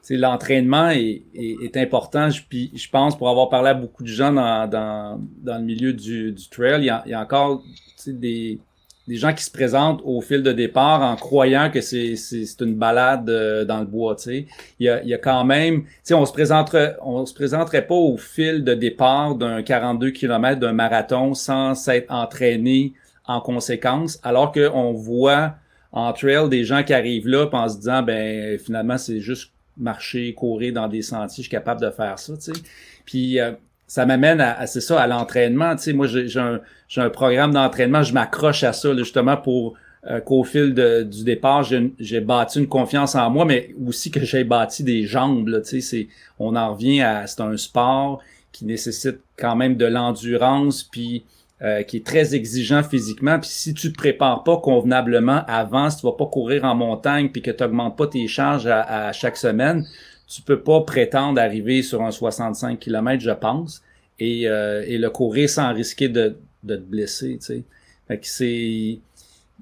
c'est l'entraînement est, est, important. Je, puis je pense pour avoir parlé à beaucoup de gens dans, dans, dans le milieu du, du trail, il y il y a encore des des gens qui se présentent au fil de départ en croyant que c'est une balade euh, dans le bois, tu sais. Il y a, il y a quand même, tu sais, on se présenterait on se présenterait pas au fil de départ d'un 42 km d'un marathon sans s'être entraîné en conséquence, alors que on voit en trail des gens qui arrivent là en se disant ben finalement c'est juste marcher, courir dans des sentiers, je suis capable de faire ça, tu sais. Puis euh, ça m'amène à, c'est ça, à l'entraînement. Tu sais, moi, j'ai un, un programme d'entraînement, je m'accroche à ça, justement, pour euh, qu'au fil de, du départ, j'ai bâti une confiance en moi, mais aussi que j'ai bâti des jambes. Là, tu sais, on en revient à, c'est un sport qui nécessite quand même de l'endurance, puis euh, qui est très exigeant physiquement. Puis si tu te prépares pas convenablement avant, si tu vas pas courir en montagne, puis que tu augmentes pas tes charges à, à chaque semaine, tu peux pas prétendre arriver sur un 65 km, je pense, et, euh, et le courir sans risquer de, de te blesser, tu sais. Fait que c'est...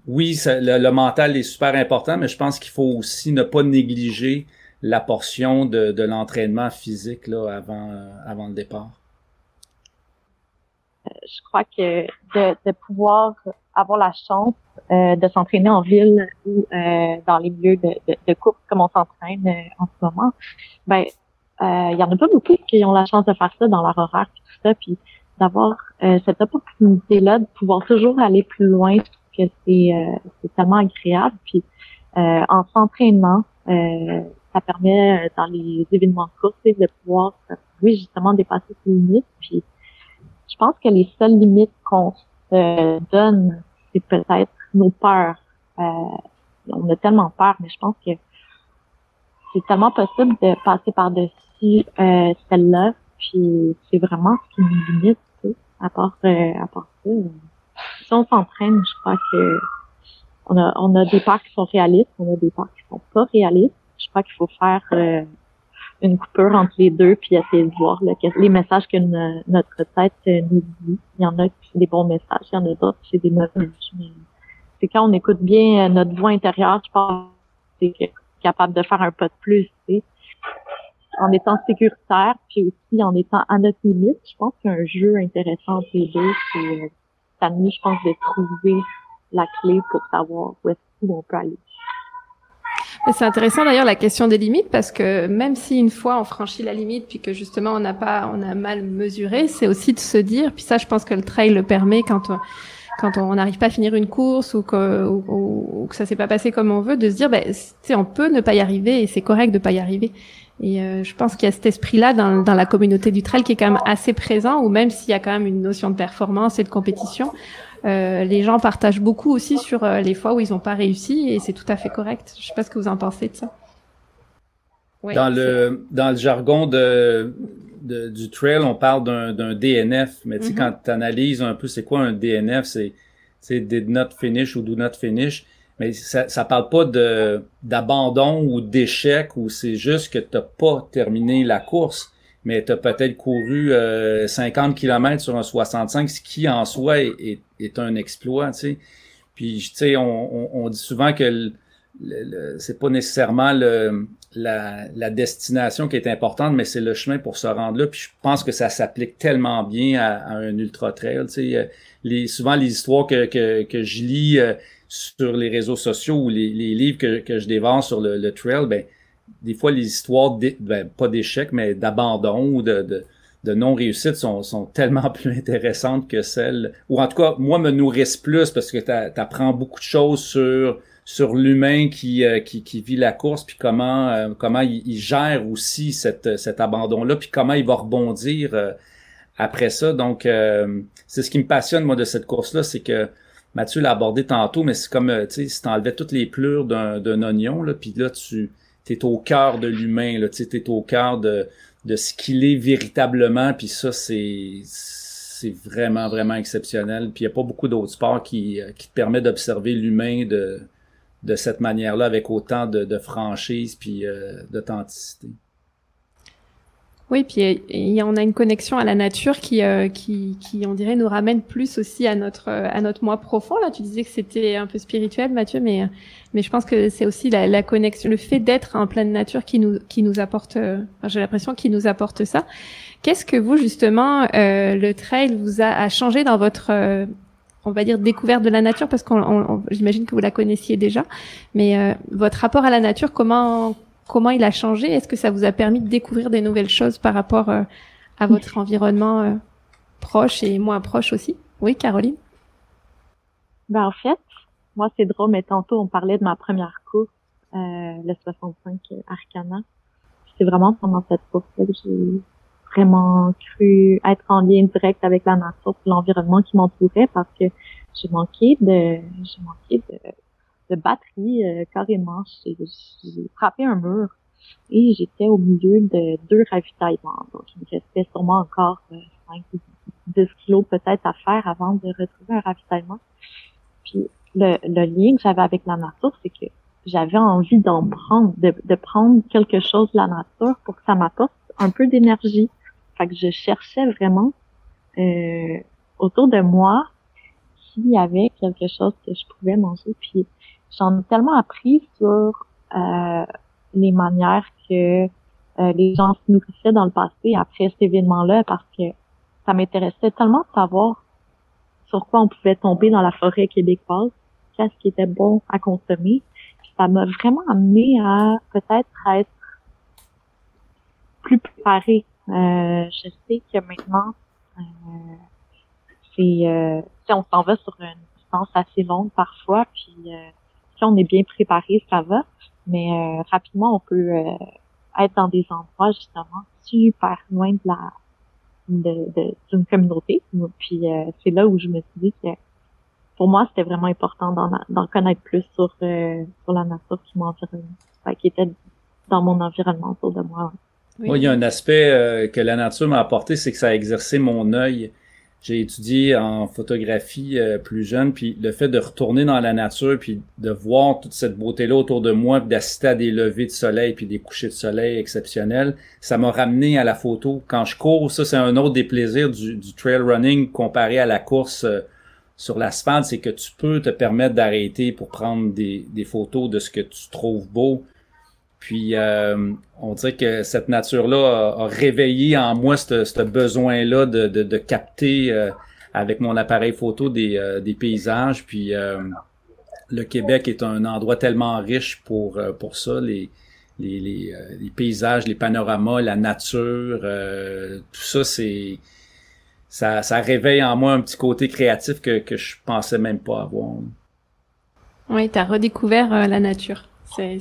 Oui, le, mental est super important, mais je pense qu'il faut aussi ne pas négliger la portion de, de l'entraînement physique là, avant, euh, avant le départ. Euh, je crois que de, de pouvoir avoir la chance euh, de s'entraîner en ville ou euh, dans les lieux de, de, de course comme on s'entraîne euh, en ce moment, ben il y en a pas beaucoup qui ont la chance de faire ça dans leur horaire et tout ça, puis d'avoir cette opportunité-là de pouvoir toujours aller plus loin, que c'est c'est tellement agréable. Puis en s'entraînant, ça permet dans les événements de course de pouvoir oui justement dépasser ses limites. Puis je pense que les seules limites qu'on se donne, c'est peut-être nos peurs. Euh, on a tellement peur, mais je pense que c'est tellement possible de passer par-dessus euh, celle-là, puis c'est vraiment ce qui nous limite, tu sais, à part, euh, à part ça. Si on s'entraîne, je crois que on a, on a des peurs qui sont réalistes, on a des peurs qui sont pas réalistes. Je crois qu'il faut faire euh, une coupure entre les deux puis essayer de voir les messages que notre tête nous dit. Il y en a qui c'est des bons messages, il y en a d'autres qui c'est des mauvais messages. C'est quand on écoute bien notre voix intérieure, je pense c'est capable de faire un pas de plus, tu sais, en étant sécuritaire, puis aussi en étant à notre limite. Je pense qu'il y a un jeu intéressant entre les deux. C'est ça nous, je pense, de trouver la clé pour savoir où est-ce qu'on peut aller. C'est intéressant d'ailleurs la question des limites parce que même si une fois on franchit la limite puis que justement on n'a pas, on a mal mesuré, c'est aussi de se dire, puis ça je pense que le trail le permet quand on, quand on n'arrive pas à finir une course ou que, ou, que ça s'est pas passé comme on veut, de se dire, ben, on peut ne pas y arriver et c'est correct de pas y arriver. Et euh, je pense qu'il y a cet esprit-là dans, dans la communauté du trail qui est quand même assez présent, ou même s'il y a quand même une notion de performance et de compétition, euh, les gens partagent beaucoup aussi sur euh, les fois où ils n'ont pas réussi et c'est tout à fait correct. Je sais pas ce que vous en pensez de ça. dans le dans le jargon de, du trail, on parle d'un DNF, mais tu sais mm-hmm. quand tu analyses un peu c'est quoi un DNF, c'est did not finish ou do not finish, mais ça ça parle pas de d'abandon ou d'échec ou c'est juste que tu pas terminé la course mais tu as peut-être couru 50 euh, km sur un 65, ce qui en soi est, est, un exploit, tu sais. Puis, tu sais, on, on, dit souvent que c'est pas nécessairement le, la, la, destination qui est importante, mais c'est le chemin pour se rendre là. Puis je pense que ça s'applique tellement bien à, un ultra trail. Tu sais, euh, les, souvent les histoires que, que, que je lis euh, sur les réseaux sociaux ou les, les livres que, que je dévore sur le, le trail, ben des fois, les histoires, ben, pas d'échec, mais d'abandon ou de, de, de non-réussite sont, sont tellement plus intéressantes que celles, ou en tout cas, moi, me nourrissent plus parce que tu apprends beaucoup de choses sur sur l'humain qui, euh, qui, qui vit la course, puis comment euh, comment il, gère aussi cette, cet abandon-là, puis comment il va rebondir euh, après ça. Donc, c'est ce qui me passionne, moi, de cette course-là, c'est que Mathieu l'a abordé tantôt, mais c'est comme, tu sais, si t'enlevais toutes les plures d'un oignon, là, puis là, tu t'es au cœur de l'humain, là, tu es au cœur de, de ce qu'il est véritablement, puis ça, c'est c'est vraiment, vraiment exceptionnel. Puis il n'y a pas beaucoup d'autres sports qui, euh, qui te permettent d'observer l'humain de, de cette manière-là, avec autant de, de franchise puis euh, d'authenticité. Oui, puis on a une connexion à la nature qui, euh, qui, qui, on dirait, nous ramène plus aussi à notre à notre moi profond. Là, tu disais que c'était un peu spirituel, Mathieu, mais mais je pense que c'est aussi la, la, connexion, le fait d'être en pleine nature qui nous qui nous apporte. Euh, J'ai l'impression qu'il nous apporte ça. Qu'est-ce que vous justement, euh, le trail vous a, a, changé dans votre euh, on va dire découverte de la nature parce qu'on j'imagine que vous la connaissiez déjà, mais votre rapport à la nature, comment comment il a changé? Est-ce que ça vous a permis de découvrir des nouvelles choses par rapport euh, à votre environnement euh, proche et moins proche aussi? Oui, Caroline? Ben, En fait, moi, c'est drôle, mais tantôt, on parlait de ma première course, euh, le 65 Arcana. C'est vraiment pendant cette course que j'ai vraiment cru être en lien direct avec la nature l'environnement qui m'entourait parce que j'ai manqué de j'ai manqué de de batterie euh, carrément. J'ai frappé un mur et j'étais au milieu de deux ravitaillements. Donc, il me restait sûrement encore euh, 5 10 kilos peut-être à faire avant de retrouver un ravitaillement. Puis le, le lien que j'avais avec la nature, c'est que j'avais envie d'en prendre, de, de, prendre quelque chose de la nature pour que ça m'apporte un peu d'énergie. Fait que je cherchais vraiment euh, autour de moi s'il y avait quelque chose que je pouvais manger. Puis j'en ai tellement appris sur euh, les manières que euh, les gens se nourrissaient dans le passé après cet événement-là parce que ça m'intéressait tellement de savoir sur quoi on pouvait tomber dans la forêt québécoise, qu'est-ce qui était bon à consommer. ça m'a vraiment amené à peut-être être plus préparée. Euh, je sais que maintenant, euh, c'est euh, on s'en va sur une distance assez longue parfois, puis euh, si on est bien préparé, ça va. Mais euh, rapidement, on peut être dans des endroits justement super loin de la de, d'une communauté. Puis c'est là où je me suis dit que pour moi, c'était vraiment important d'en connaître plus sur, sur la nature qui m'environne, qui était dans mon environnement autour de moi. Oui. il y a un aspect euh, que la nature m'a apporté, c'est que ça a exercé mon œil. J'ai étudié en photographie euh, plus jeune, puis le fait de retourner dans la nature, puis de voir toute cette beauté-là autour de moi, d'assister à des levées de soleil, puis des couchers de soleil exceptionnels, ça m'a ramené à la photo. Quand je cours, ça c'est un autre des plaisirs du, du trail running comparé à la course sur l'asphalte, c'est que tu peux te permettre d'arrêter pour prendre des, photos de ce que tu trouves beau. Puis euh, on dirait que cette nature-là a, réveillé en moi ce besoin-là de, de, de, capter euh, avec mon appareil photo des, euh, des paysages. Puis le Québec est un endroit tellement riche pour, pour ça, les, les, les, les paysages, les panoramas, la nature, tout ça, c'est ça, ça réveille en moi un petit côté créatif que, que je pensais même pas avoir. Oui, tu as redécouvert euh, la nature. C'est,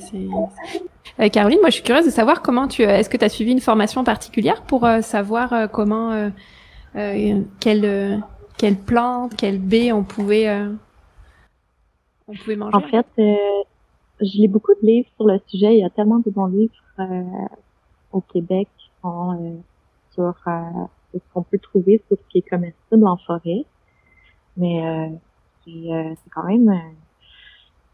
euh, Caroline, moi je suis curieuse de savoir comment tu... Est-ce que tu as suivi une formation particulière pour euh, savoir comment... quelle, quelle plante, quelle baie on pouvait, on pouvait manger? En fait, je lis beaucoup de livres sur le sujet. Il y a tellement de bons livres au Québec sur ce qu'on peut trouver sur ce qui est comestible en forêt. Mais euh, euh, c'est quand même euh,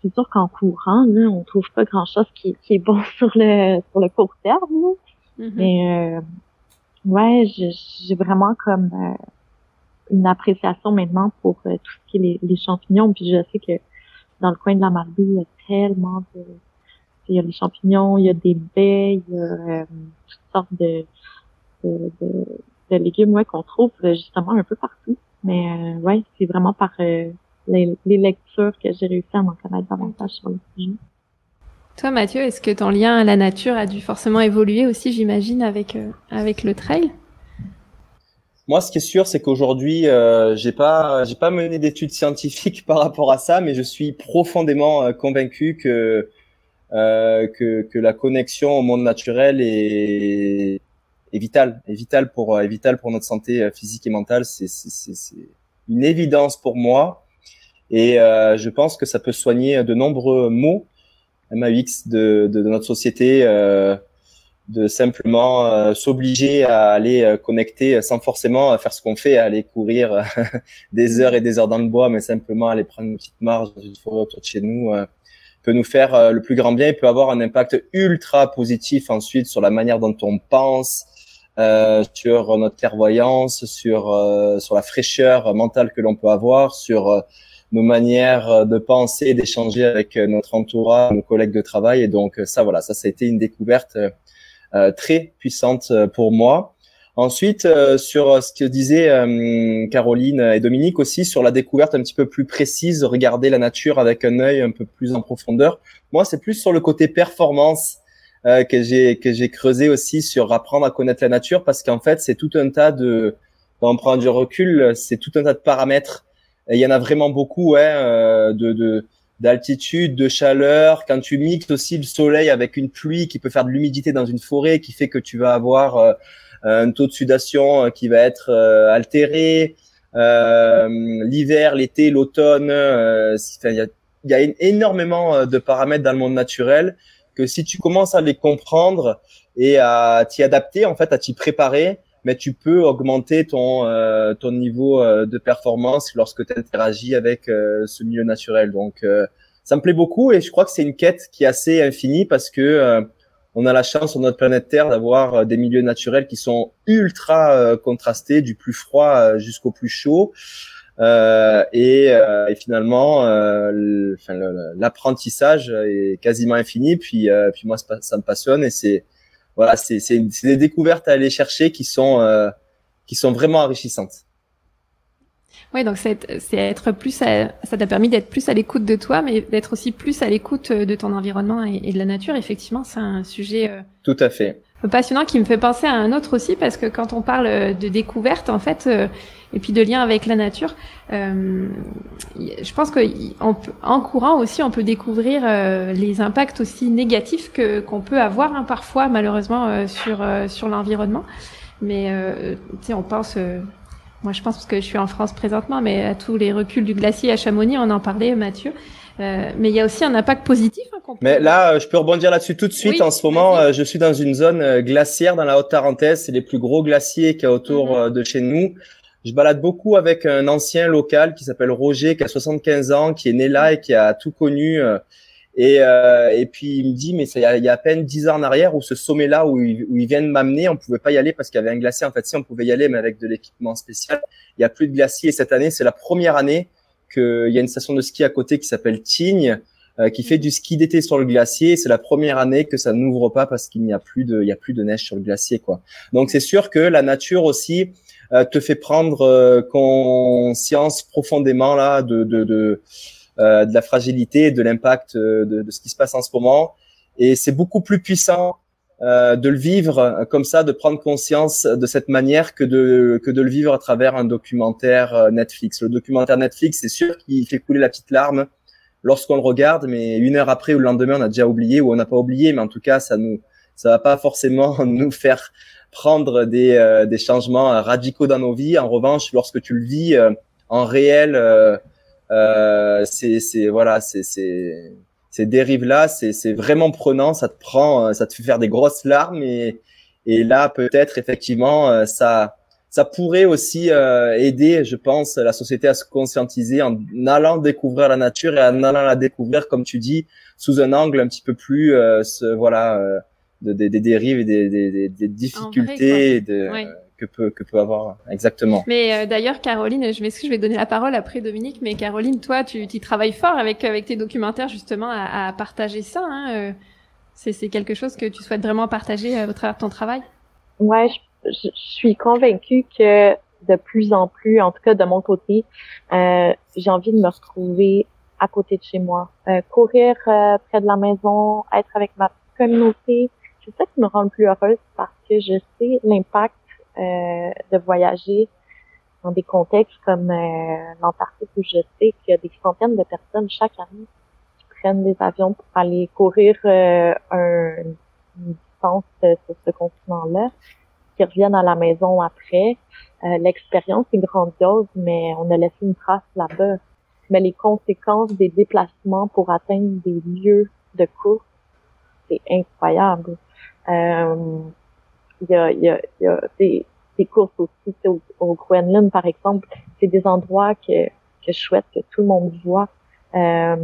c'est sûr qu'en courant, là, on trouve pas grand chose qui, qui est bon sur le sur le court terme. Mm-hmm. Mais euh, ouais, j'ai vraiment comme une appréciation maintenant pour tout ce qui est les, champignons. Puis je sais que dans le coin de la Marbie, il y a tellement de il y a les champignons, il y a des baies, il y a toutes sortes de, de, de légumes ouais, qu'on trouve euh, justement un peu partout. Mais euh, ouais, c'est vraiment par euh, les, lectures que j'ai réussi à m'en connaître davantage sur le sujet. Toi, Mathieu, est-ce que ton lien à la nature a dû forcément évoluer aussi, j'imagine, avec avec le trail? Moi, ce qui est sûr, c'est qu'aujourd'hui, euh, j'ai pas j'ai pas mené d'études scientifiques par rapport à ça, mais je suis profondément convaincu que que, que la connexion au monde naturel est est vital, est vital pour euh, est vital pour notre santé euh, physique et mentale. C'est une évidence pour moi et euh, je pense que ça peut soigner de nombreux maux MAX de, de, de notre société. Euh, de simplement euh, s'obliger à aller connecter sans forcément faire ce qu'on fait, à aller courir des heures et des heures dans le bois, mais simplement aller prendre une petite dans une forêt autour de chez nous, peut nous faire le plus grand bien et peut avoir un impact ultra positif ensuite sur la manière dont on pense, euh, sur notre clairvoyance, sur euh, sur la fraîcheur mentale que l'on peut avoir, sur euh, nos manières de penser d'échanger avec notre entourage, nos collègues de travail. Et donc ça, voilà, ça, ça a été une découverte très puissante pour moi. Ensuite, sur ce que disaient Caroline et Dominique aussi, sur la découverte un petit peu plus précise, regarder la nature avec un œil un peu plus en profondeur. Moi, c'est plus sur le côté performance euh, que j'ai que j'ai creusé aussi sur apprendre à connaître la nature parce qu'en fait c'est tout un tas de on prend du recul c'est tout un tas de paramètres et il y en a vraiment beaucoup ouais euh, de, de d'altitude, de chaleur, quand tu mixes aussi le soleil avec une pluie qui peut faire de l'humidité dans une forêt, qui fait que tu vas avoir euh, un taux de sudation qui va être altéré, l'hiver, l'été, l'automne, il y a, y a énormément de paramètres dans le monde naturel que si tu commences à les comprendre et à t'y adapter, en fait, à t'y préparer, mais tu peux augmenter ton euh, ton niveau euh, de performance lorsque tu interagis avec euh, ce milieu naturel. Donc ça me plaît beaucoup et je crois que c'est une quête qui est assez infinie parce que on a la chance sur notre planète Terre d'avoir des milieux naturels qui sont ultra contrastés, du plus froid jusqu'au plus chaud. Euh, et, euh, et, finalement, euh, l'apprentissage est quasiment infini. Puis, puis moi, ça me passionne et c'est voilà, c'est des découvertes à aller chercher qui sont qui sont vraiment enrichissantes. Oui, donc c'est être plus, ça t'a permis d'être plus à l'écoute de toi, mais d'être aussi plus à l'écoute de ton environnement et, et, de la nature. Effectivement, c'est un sujet. Tout à fait passionnant qui me fait penser à un autre aussi parce que quand on parle euh, de découverte en fait euh, et puis de lien avec la nature, euh, je pense que en courant aussi on peut découvrir euh, les impacts aussi négatifs que qu'on peut avoir hein, parfois malheureusement sur sur l'environnement. Mais tu sais on pense Moi, je pense que je suis en France présentement, mais à tous les reculs du glacier à Chamonix, on en parlait, Mathieu. Euh, mais il y a aussi un impact positif. Hein, mais là, je peux rebondir là-dessus tout de suite. en ce moment, euh, je suis dans une zone euh, glaciaire dans la Haute-Tarentaise. C'est les plus gros glaciers qu'il y a autour mhm. de chez nous. Je balade beaucoup avec un ancien local qui s'appelle Roger, qui a 75 ans, qui est né là et qui a tout connu. Et, et puis il me dit, mais il y, a, il y a à peine 10 ans en arrière où ce sommet-là, où, ils, où ils viennent m'amener, on pouvait pas y aller parce qu'il y avait un glacier. En fait, si on pouvait y aller, mais avec de l'équipement spécial. Il y a plus de glacier. cette année, c'est la première année qu'il y a une station de ski à côté qui s'appelle Tignes, euh, qui fait du ski d'été sur le glacier. C'est la première année que ça n'ouvre pas parce qu'il n'y a plus de, il y a plus de neige sur le glacier, quoi. Donc c'est sûr que la nature aussi euh, te fait prendre euh, conscience profondément là de de de, de la fragilité, de l'impact de, de, ce qui se passe en ce moment. Et c'est beaucoup plus puissant euh, de le vivre comme ça, de prendre conscience de cette manière que de que de le vivre à travers un documentaire euh, Netflix. Le documentaire Netflix, c'est sûr qu'il fait couler la petite larme lorsqu'on le regarde, mais une heure après ou le lendemain, on a déjà oublié ou on n'a pas oublié, mais en tout cas, ça nous ça va pas forcément nous faire prendre des euh, des changements radicaux dans nos vies. En revanche, lorsque tu le vis en réel, c'est c'est voilà, c'est ces dérives-là, c'est vraiment prenant, ça te prend, euh, ça te fait faire des grosses larmes et, et là peut-être effectivement euh, ça ça pourrait aussi euh, aider, je pense, la société à se conscientiser en allant découvrir la nature et en allant la découvrir, comme tu dis, sous un angle un petit peu plus, ce, voilà, des dérives et des, des, des difficultés. de, que peut que peut avoir exactement. Mais euh, d'ailleurs, Caroline, je m'excuse, je vais donner la parole après Dominique, mais Caroline, toi, tu, tu travailles fort avec avec tes documentaires justement à, à partager ça. Hein, euh, c'est c'est quelque chose que tu souhaites vraiment partager euh, au travers de ton travail? Ouais, je, je, suis convaincue que de plus en plus, en tout cas de mon côté, euh, j'ai envie de me retrouver à côté de chez moi, courir près de la maison, être avec ma communauté. C'est ça qui me rend le plus heureuse parce que je sais l'impact euh, de voyager dans des contextes comme euh, l'Antarctique où je sais qu'il y a des centaines de personnes chaque année qui prennent des avions pour aller courir euh, un, une distance sur ce continent-là, qui reviennent à la maison après. L'expérience est grandiose, mais on a laissé une trace là-bas. Mais les conséquences des déplacements pour atteindre des lieux de course, c'est incroyable. Euh, il y a, y a, y a des, des, courses aussi au, au, Groenland, par exemple. C'est des endroits que, que je souhaite que tout le monde voit. Euh,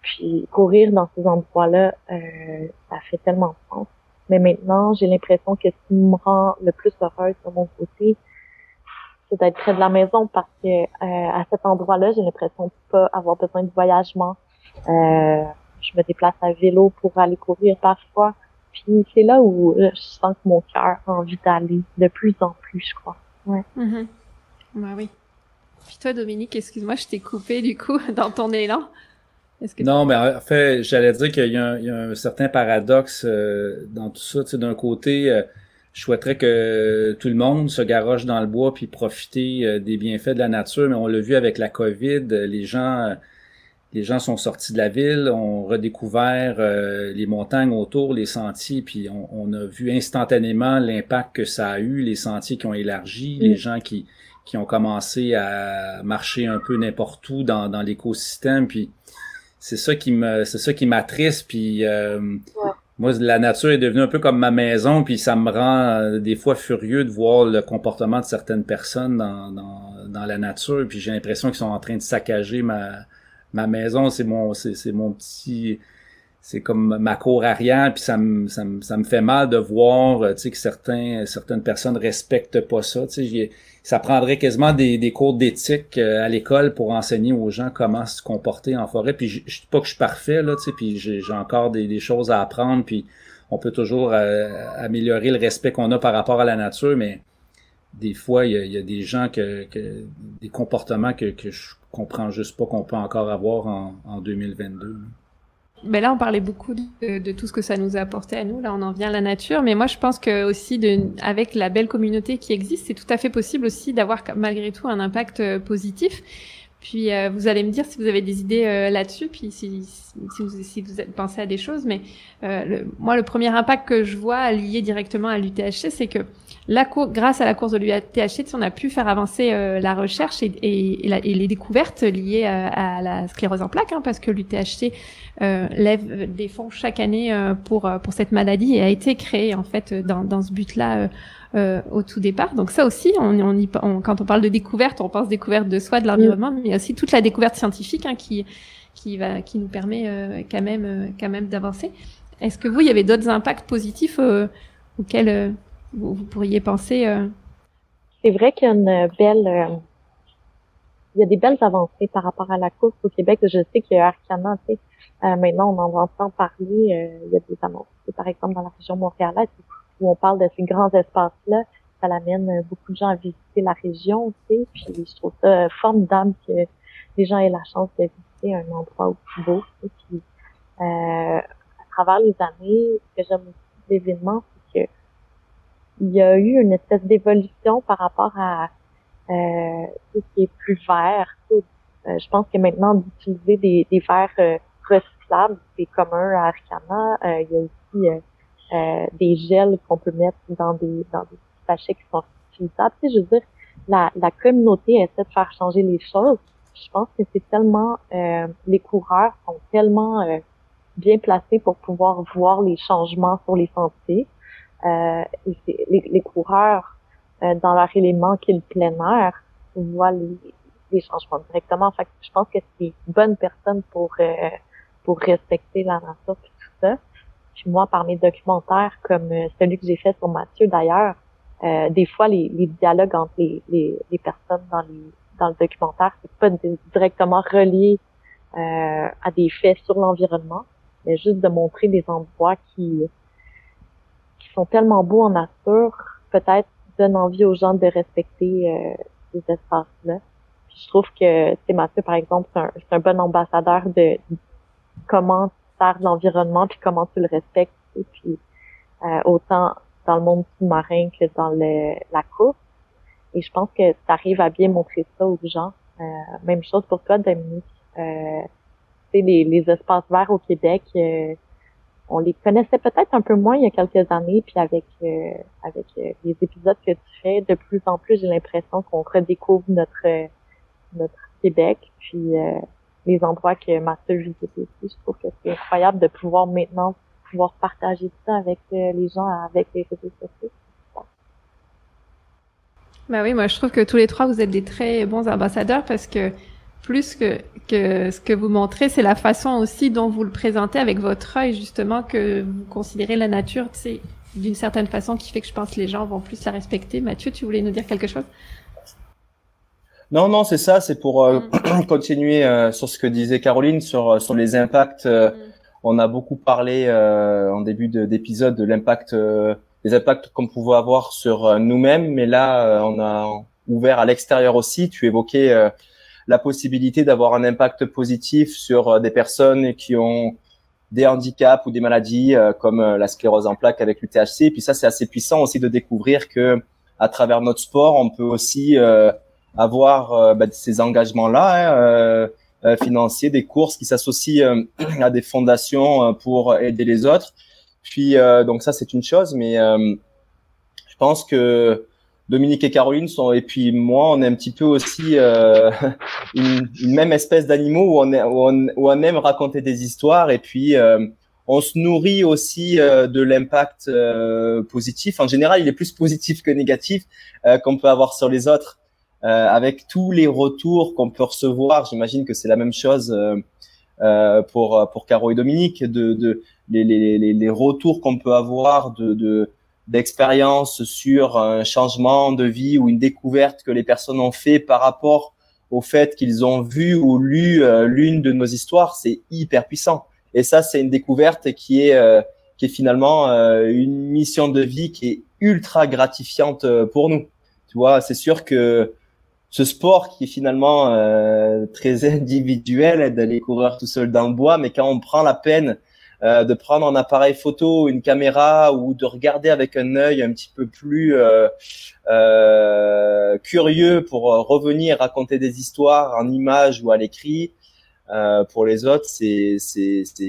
puis courir dans ces endroits-là, euh, ça fait tellement de sens. Mais maintenant, j'ai l'impression que ce qui me rend le plus heureuse de mon côté, c'est d'être près de la maison parce que euh, à cet endroit-là, j'ai l'impression de pas avoir besoin de voyagement. Euh, je me déplace à vélo pour aller courir parfois. Puis c'est là où euh, je sens que mon cœur a envie d'aller de plus en plus, je crois. Ouais. Mm oui. Puis toi, Dominique, excuse-moi, je t'ai coupé du coup dans ton élan. Que non, mais en fait, j'allais dire qu'il y, y, a un certain paradoxe euh, dans tout ça. Tu sais, d'un côté, euh, je souhaiterais que tout le monde se garoche dans le bois puis profiter des bienfaits de la nature, mais on l'a vu avec la COVID, les gens les gens sont sortis de la ville, ont redécouvert euh, les montagnes autour, les sentiers, puis on, a vu instantanément l'impact que ça a eu, les sentiers qui ont élargi, les mm. gens qui, qui ont commencé à marcher un peu n'importe où dans, dans l'écosystème, puis c'est ça qui me c'est ça qui m'attriste, puis euh, moi la nature est devenue un peu comme ma maison, puis ça me rend euh, des fois furieux de voir le comportement de certaines personnes dans, dans, dans la nature, puis j'ai l'impression qu'ils sont en train de saccager ma ma maison, c'est mon, c'est, mon petit, c'est comme ma cour arrière, puis ça me, ça me, ça me fait mal de voir, euh, tu sais, que certains, certaines personnes respectent pas ça. Tu sais, ça prendrait quasiment des, des cours d'éthique euh, à l'école pour enseigner aux gens comment se comporter en forêt. Puis je, je dis pas que je suis parfait là, tu sais, puis j'ai, encore des, choses à apprendre, puis on peut toujours euh, améliorer le respect qu'on a par rapport à la nature, mais des fois, il y a, des gens que, que, des comportements que, que je comprend juste pas qu'on peut encore avoir en, en 2022. Mais là, on parlait beaucoup de, de, tout ce que ça nous a apporté à nous. Là, on en vient à la nature. Mais moi, je pense que aussi, de, avec la belle communauté qui existe, c'est tout à fait possible aussi d'avoir malgré tout un impact euh, positif. Puis, euh, vous allez me dire si vous avez des idées euh, là-dessus. Puis, si, si, vous, si vous pensez à des choses, mais le, moi, le premier impact que je vois lié directement à l'UTHC, c'est que la grâce à la course de l'UTHC, on a pu faire avancer la recherche et, et, et, les découvertes liées à, la sclérose en plaques, hein, parce que l'UTHC lève des fonds chaque année pour pour cette maladie et a été créé en fait dans, dans ce but-là euh, au tout départ. Donc ça aussi, on, on, y, quand on parle de découverte, on pense découverte de soi, de l'environnement, mais aussi toute la découverte scientifique hein, qui qui va qui nous permet euh, quand même euh, quand même d'avancer. Est-ce que vous, il y avait d'autres impacts positifs auxquels vous, vous, pourriez penser C'est vrai qu'il y a une belle il y a des belles avancées par rapport à la course au Québec. Je sais qu'il y a Arcana, tu sais, maintenant on en entend parler. il y a des annonces, par exemple dans la région montréalaise, où on parle de ces grands espaces-là, ça l'amène beaucoup de gens à visiter la région, tu sais, puis je trouve ça formidable que les gens aient la chance de visiter un endroit aussi beau, tu sais, puis euh, à travers les années, ce que j'aime aussi l'événement, il y a eu une espèce d'évolution par rapport à euh, tout ce qui est plus vert. Euh, je pense que maintenant d'utiliser des, des verres euh, recyclables, c'est commun à Arcana. Euh, il y a aussi euh, des gels qu'on peut mettre dans des dans des sachets qui sont utilisables. Tu sais, je veux dire, la, la communauté essaie de faire changer les choses. Je pense que c'est tellement euh, les coureurs sont tellement euh, bien placés pour pouvoir voir les changements sur les sentiers. Euh, les, les, coureurs dans leur élément qui est le plein air voient les, les changements directement. Fait je pense que c'est une bonne personne pour pour respecter la nature et tout ça. Puis moi, par mes documentaires, comme euh, celui que j'ai fait sur Mathieu d'ailleurs, euh, des fois, les, les, dialogues entre les, les, les, personnes dans, les, dans le documentaire, c'est pas directement relié euh, à des faits sur l'environnement, mais juste de montrer des endroits qui sont tellement beaux en nature, peut-être donne envie aux gens de respecter euh, ces espaces-là. je trouve que, Mathieu, par exemple, c'est un, bon ambassadeur de comment de l'environnement puis comment tu le respectes et puis euh, autant dans le monde sous-marin que dans le, la course. Et je pense que tu arrives à bien montrer ça aux gens. Euh, même chose pour toi Dominique. Euh, les, les espaces verts au Québec euh, on les connaissait peut-être un peu moins il y a quelques années puis avec euh, avec euh, les épisodes que tu fais de plus en plus j'ai l'impression qu'on redécouvre notre notre Québec puis les endroits que Mathieu visite aussi. Je trouve que c'est incroyable de pouvoir maintenant pouvoir partager ça avec euh, les gens, avec les réseaux sociaux. Bah oui, moi je trouve que tous les trois vous êtes des très bons ambassadeurs parce que plus que, que ce que vous montrez, c'est la façon aussi dont vous le présentez avec votre œil justement que vous considérez la nature, c'est d'une certaine façon qui fait que je pense que les gens vont plus la respecter. Mathieu, tu voulais nous dire quelque chose? Non, non, c'est ça, c'est pour euh, mm. continuer euh, sur ce que disait Caroline sur euh, sur les impacts. Mm. On a beaucoup parlé en début d'épisode de, l'impact, des impacts qu'on pouvait avoir sur nous-mêmes, mais là, on a ouvert à l'extérieur aussi. Tu évoquais la possibilité d'avoir un impact positif sur des personnes qui ont des handicaps ou des maladies comme la sclérose en plaques avec l'UTHC. Et puis ça, c'est assez puissant aussi de découvrir que à travers notre sport, on peut aussi avoir euh, bah, ces engagements-là hein, euh, euh, financiers, des courses qui s'associent à des fondations pour aider les autres. Puis donc ça c'est une chose, mais je pense que Dominique et Caroline sont et puis moi on est un petit peu aussi euh, une, une, même espèce d'animaux où on, est, où, on, où on aime raconter des histoires et puis euh, on se nourrit aussi euh, de l'impact positif. En général, il est plus positif que négatif qu'on peut avoir sur les autres. Euh, avec tous les retours qu'on peut recevoir, j'imagine que c'est la même chose euh, euh, pour pour Caro et Dominique, de, de les, les, les retours qu'on peut avoir de, de d'expérience sur un changement de vie ou une découverte que les personnes ont fait par rapport au fait qu'ils ont vu ou lu l'une de nos histoires, c'est hyper puissant. Et ça, c'est une découverte qui est qui est finalement une mission de vie qui est ultra gratifiante pour nous. Tu vois, c'est sûr que ce sport qui est finalement euh, très individuel d'aller courir tout seul dans le bois, mais quand on prend la peine euh, de prendre un appareil photo, une caméra ou de regarder avec un œil un petit peu plus euh, euh curieux pour revenir raconter des histoires en images ou à l'écrit, euh, pour les autres, c'est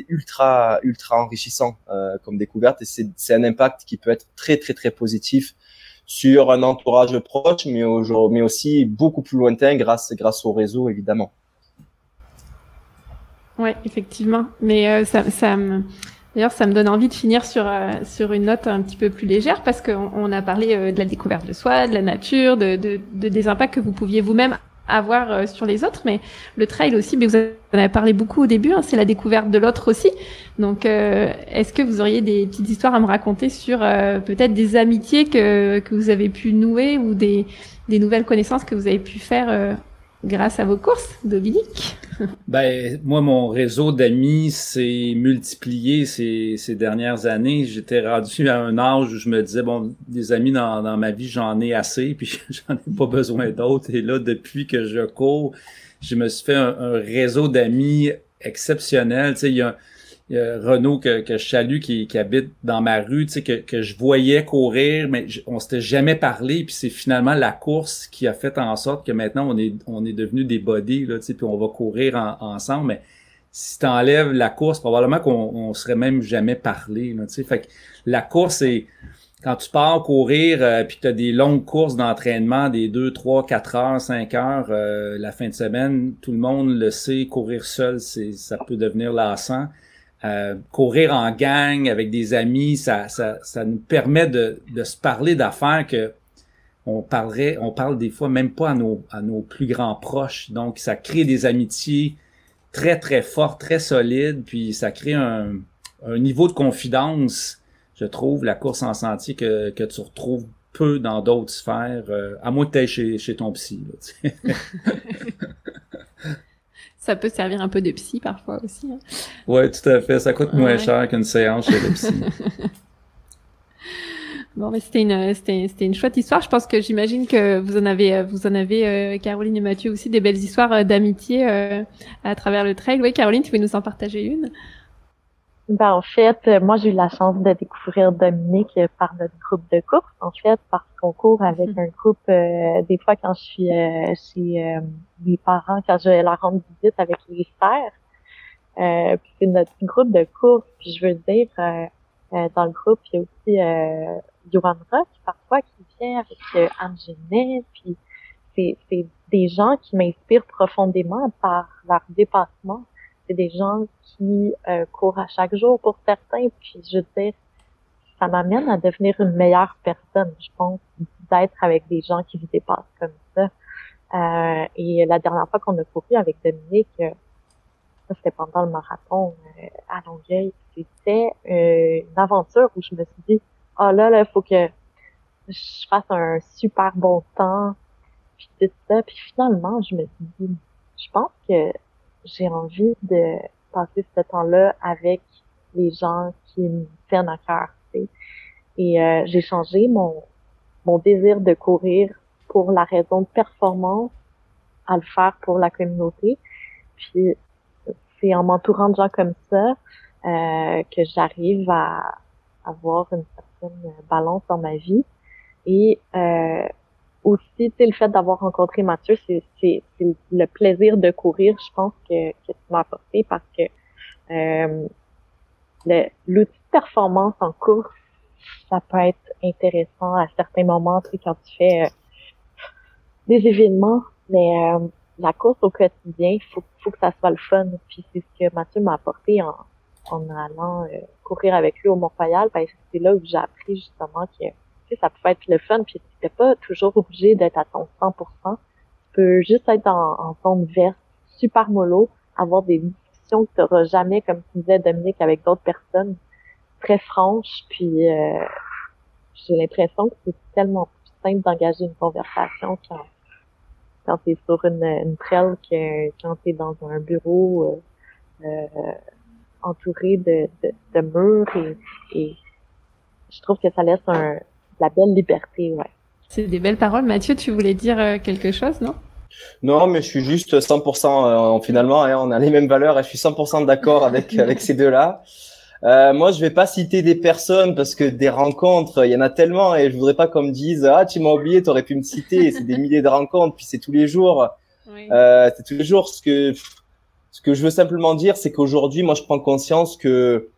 ultra ultra enrichissant euh, comme découverte et c'est un impact qui peut être très très très positif sur un entourage proche, mais mais aussi beaucoup plus lointain grâce grâce au réseau évidemment. Ouais, effectivement. Mais euh, ça, ça me D'ailleurs, ça me donne envie de finir sur euh, sur une note un petit peu plus légère parce qu'on on a parlé euh, de la découverte de soi, de la nature, de, de, de des impacts que vous pouviez vous-même avoir euh, sur les autres, mais le trail aussi, mais vous en avez parlé beaucoup au début, hein, c'est la découverte de l'autre aussi. Donc, est-ce que vous auriez des petites histoires à me raconter sur peut-être des amitiés que, que vous avez pu nouer ou des, des nouvelles connaissances que vous avez pu faire grâce à vos courses, Dominique? ben, moi, mon réseau d'amis s'est multiplié ces, ces dernières années. J'étais rendu à un âge où je me disais, bon, des amis dans, dans ma vie, j'en ai assez, puis j'en ai pas besoin d'autres. Et là, depuis que je cours, je me suis fait un, un réseau d'amis exceptionnel. Tu sais, il y a Renaud que, que je salue qui, habite dans ma rue, tu sais, que, que je voyais courir, mais on s'était jamais parlé, puis c'est finalement la course qui a fait en sorte que maintenant on est on est devenu des bodies, là, tu sais, puis on va courir ensemble, mais si tu enlèves la course, probablement qu'on on serait même jamais parlé, là, tu sais, fait que la course, c'est quand tu pars courir, euh, puis tu as des longues courses d'entraînement, des 2, 3, 4 heures, 5 heures, euh, la fin de semaine, tout le monde le sait, courir seul, c'est ça peut devenir lassant. Euh, courir en gang avec des amis, ça, ça, ça nous permet de, de se parler d'affaires que on parlerait, on parle des fois même pas à nos, à nos plus grands proches. Donc, ça crée des amitiés très, très fortes, très solides, puis ça crée un, un niveau de confidence, je trouve, la course en sentier que, que tu retrouves peu dans d'autres sphères, euh, à moins que tu chez, chez ton psy. Là, Ça peut servir un peu de psy parfois aussi. Hein. Oui, tout à fait. Ça coûte moins cher qu'une séance chez le psy. Bon, mais c'était une, c'était, c'était une chouette histoire. Je pense que j'imagine que vous en avez, vous en avez, euh, Caroline et Mathieu aussi, des belles histoires euh, d'amitié euh, à travers le trail. Oui, Caroline, tu veux nous en partager une? Ben, en fait, euh, moi, j'ai eu la chance de découvrir Dominique euh, par notre groupe de course, en fait, parce qu'on court avec mhm. un groupe, euh, des fois, quand je suis chez mes parents, quand je leur rendre visite avec les frères. puis c'est notre groupe de course. Puis je veux dire, dans le groupe, il y a aussi euh, Johan Rock, parfois, qui vient avec Anne Genet. Puis c'est, c'est des gens qui m'inspirent profondément par leur dépassement c'est des gens qui euh, courent à chaque jour pour certains. Puis je veux dire, ça m'amène à devenir une meilleure personne, je pense, d'être avec des gens qui vous dépassent comme ça. Euh, et la dernière fois qu'on a couru avec Dominique, euh, c'était pendant le marathon euh, à Longueuil, c'était une aventure où je me suis dit, oh là là, faut que je fasse un super bon temps, puis tout ça. Puis finalement, je me suis dit, je pense que j'ai envie de passer ce temps-là avec les gens qui me tiennent à cœur. Et euh, j'ai changé mon, mon désir de courir pour la raison de performance à le faire pour la communauté. Puis c'est en m'entourant de gens comme ça euh, que j'arrive à avoir une certaine balance dans ma vie. Et euh, aussi, le fait d'avoir rencontré Mathieu, c'est, le plaisir de courir, je pense, que, que tu m'as apporté parce que euh, l'outil de performance en course, ça peut être intéressant à certains moments, tu sais, quand tu fais euh, des événements, mais euh, la course au quotidien, il faut, faut que ça soit le fun. Puis c'est ce que Mathieu m'a apporté en, en allant euh, courir avec lui au Mont-Royal. Ben, c'est là où j'ai appris justement que ça peut être le fun, puis tu n'es pas toujours obligé d'être à ton 100%. Tu peux juste être en, en zone verte, super mollo, avoir des discussions que tu n'auras jamais, comme tu disais, Dominique, avec d'autres personnes, très franches, puis euh, j'ai l'impression que c'est tellement plus simple d'engager une conversation quand, quand tu es sur une, une trail que quand tu es dans un bureau euh, euh, entouré de, de, de murs et, et je trouve que ça laisse un, la belle liberté, ouais. C'est des belles paroles. Mathieu, tu voulais dire euh, quelque chose, non? Non, mais je suis juste 100%, euh, finalement, hein, on a les mêmes valeurs et je suis 100% d'accord avec, avec ces deux-là. Euh, moi, je vais pas citer des personnes parce que des rencontres, il y en a tellement et je voudrais pas qu'on me dise ah tu m'as oublié, tu aurais pu me citer. C'est des milliers de rencontres, puis c'est tous les jours. Oui. Euh, c'est tous les jours ce que Ce que je veux simplement dire, c'est qu'aujourd'hui, moi, je prends conscience que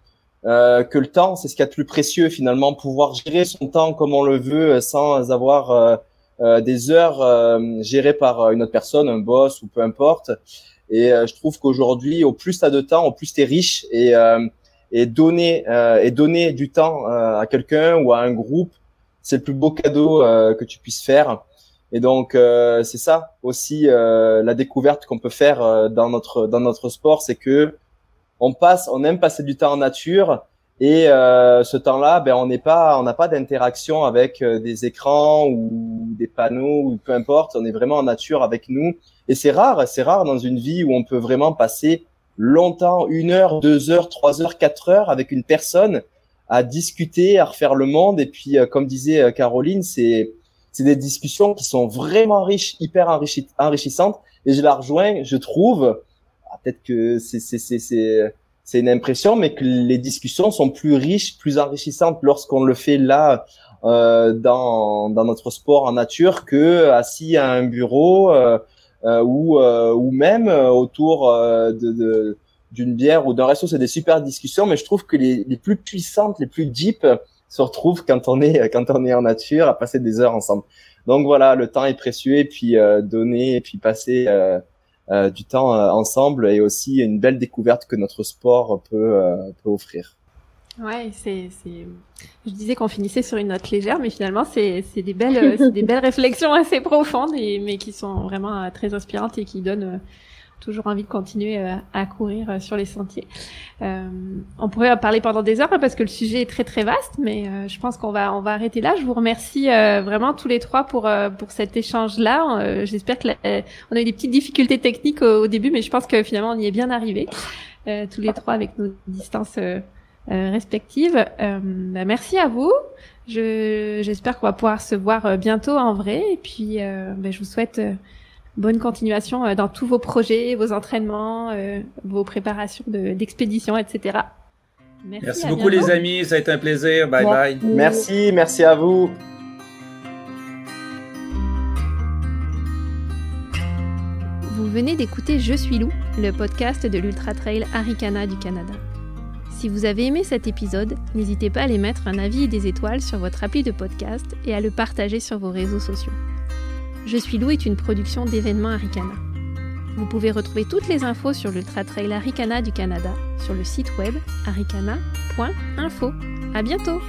euh, que le temps, c'est ce qu'il y a de plus précieux finalement, pouvoir gérer son temps comme on le veut euh, sans avoir euh, euh des heures gérées par une autre personne, un boss ou peu importe. Et je trouve qu'aujourd'hui, au plus tu as de temps, au plus tu es riche et, et donner et donner du temps à quelqu'un ou à un groupe, c'est le plus beau cadeau que tu puisses faire. Et donc c'est ça aussi la découverte qu'on peut faire dans notre dans notre sport, c'est que on passe, on aime passer du temps en nature et euh, ce temps-là, ben on n'est pas, on n'a pas d'interaction avec euh, des écrans ou des panneaux ou peu importe. On est vraiment en nature avec nous et c'est rare, c'est rare dans une vie où on peut vraiment passer longtemps, une heure, deux heures, trois heures, quatre heures avec une personne à discuter, à refaire le monde. Et puis, euh, comme disait Caroline, c'est c'est des discussions qui sont vraiment riches, hyper enrichissantes. Et je la rejoins, je trouve, peut-être que c'est c'est une impression, mais que les discussions sont plus riches, plus enrichissantes lorsqu'on le fait là euh, dans dans notre sport en nature que assis à un bureau euh, euh, ou euh, ou même autour euh, de d'une bière ou d'un resto. C'est des super discussions, mais je trouve que les, les plus puissantes, les plus deep se retrouvent quand on est quand on est en nature à passer des heures ensemble. Donc voilà, le temps est précieux et puis donner et puis passer euh, du temps euh, ensemble et aussi une belle découverte que notre sport peut, euh, peut offrir. Ouais, c'est, c'est. Je disais qu'on finissait sur une note légère, mais finalement, c'est, c'est des belles, c'est des belles réflexions assez profondes, et, mais qui sont vraiment très inspirantes et qui donnent toujours envie de continuer euh, à courir euh, sur les sentiers. Euh, on pourrait en parler pendant des heures hein, parce que le sujet est très très vaste, mais je pense qu'on va on va arrêter là. Je vous remercie vraiment tous les trois pour pour cet échange là. J'espère que on a eu des petites difficultés techniques au, début, mais je pense que finalement on y est bien arrivé tous les trois avec nos distances respectives. Bah, merci à vous. Je j'espère qu'on va pouvoir se voir bientôt en vrai et puis bah, je vous souhaite bonne continuation euh, dans tous vos projets, vos entraînements, euh, vos préparations d'expédition, etc. Merci, merci beaucoup les amis, ça a été un plaisir. Bye bye. Merci, merci à vous. Vous venez d'écouter Je suis loup, le podcast de l'Ultra Trail Aricana du Canada. Si vous avez aimé cet épisode, n'hésitez pas à aller mettre un avis et des étoiles sur votre appli de podcast et à le partager sur vos réseaux sociaux. Je suis Lou est une production d'événements Aricana. Vous pouvez retrouver toutes les infos sur l'Ultra Trail Aricana du Canada sur le site web aricana.info. À bientôt!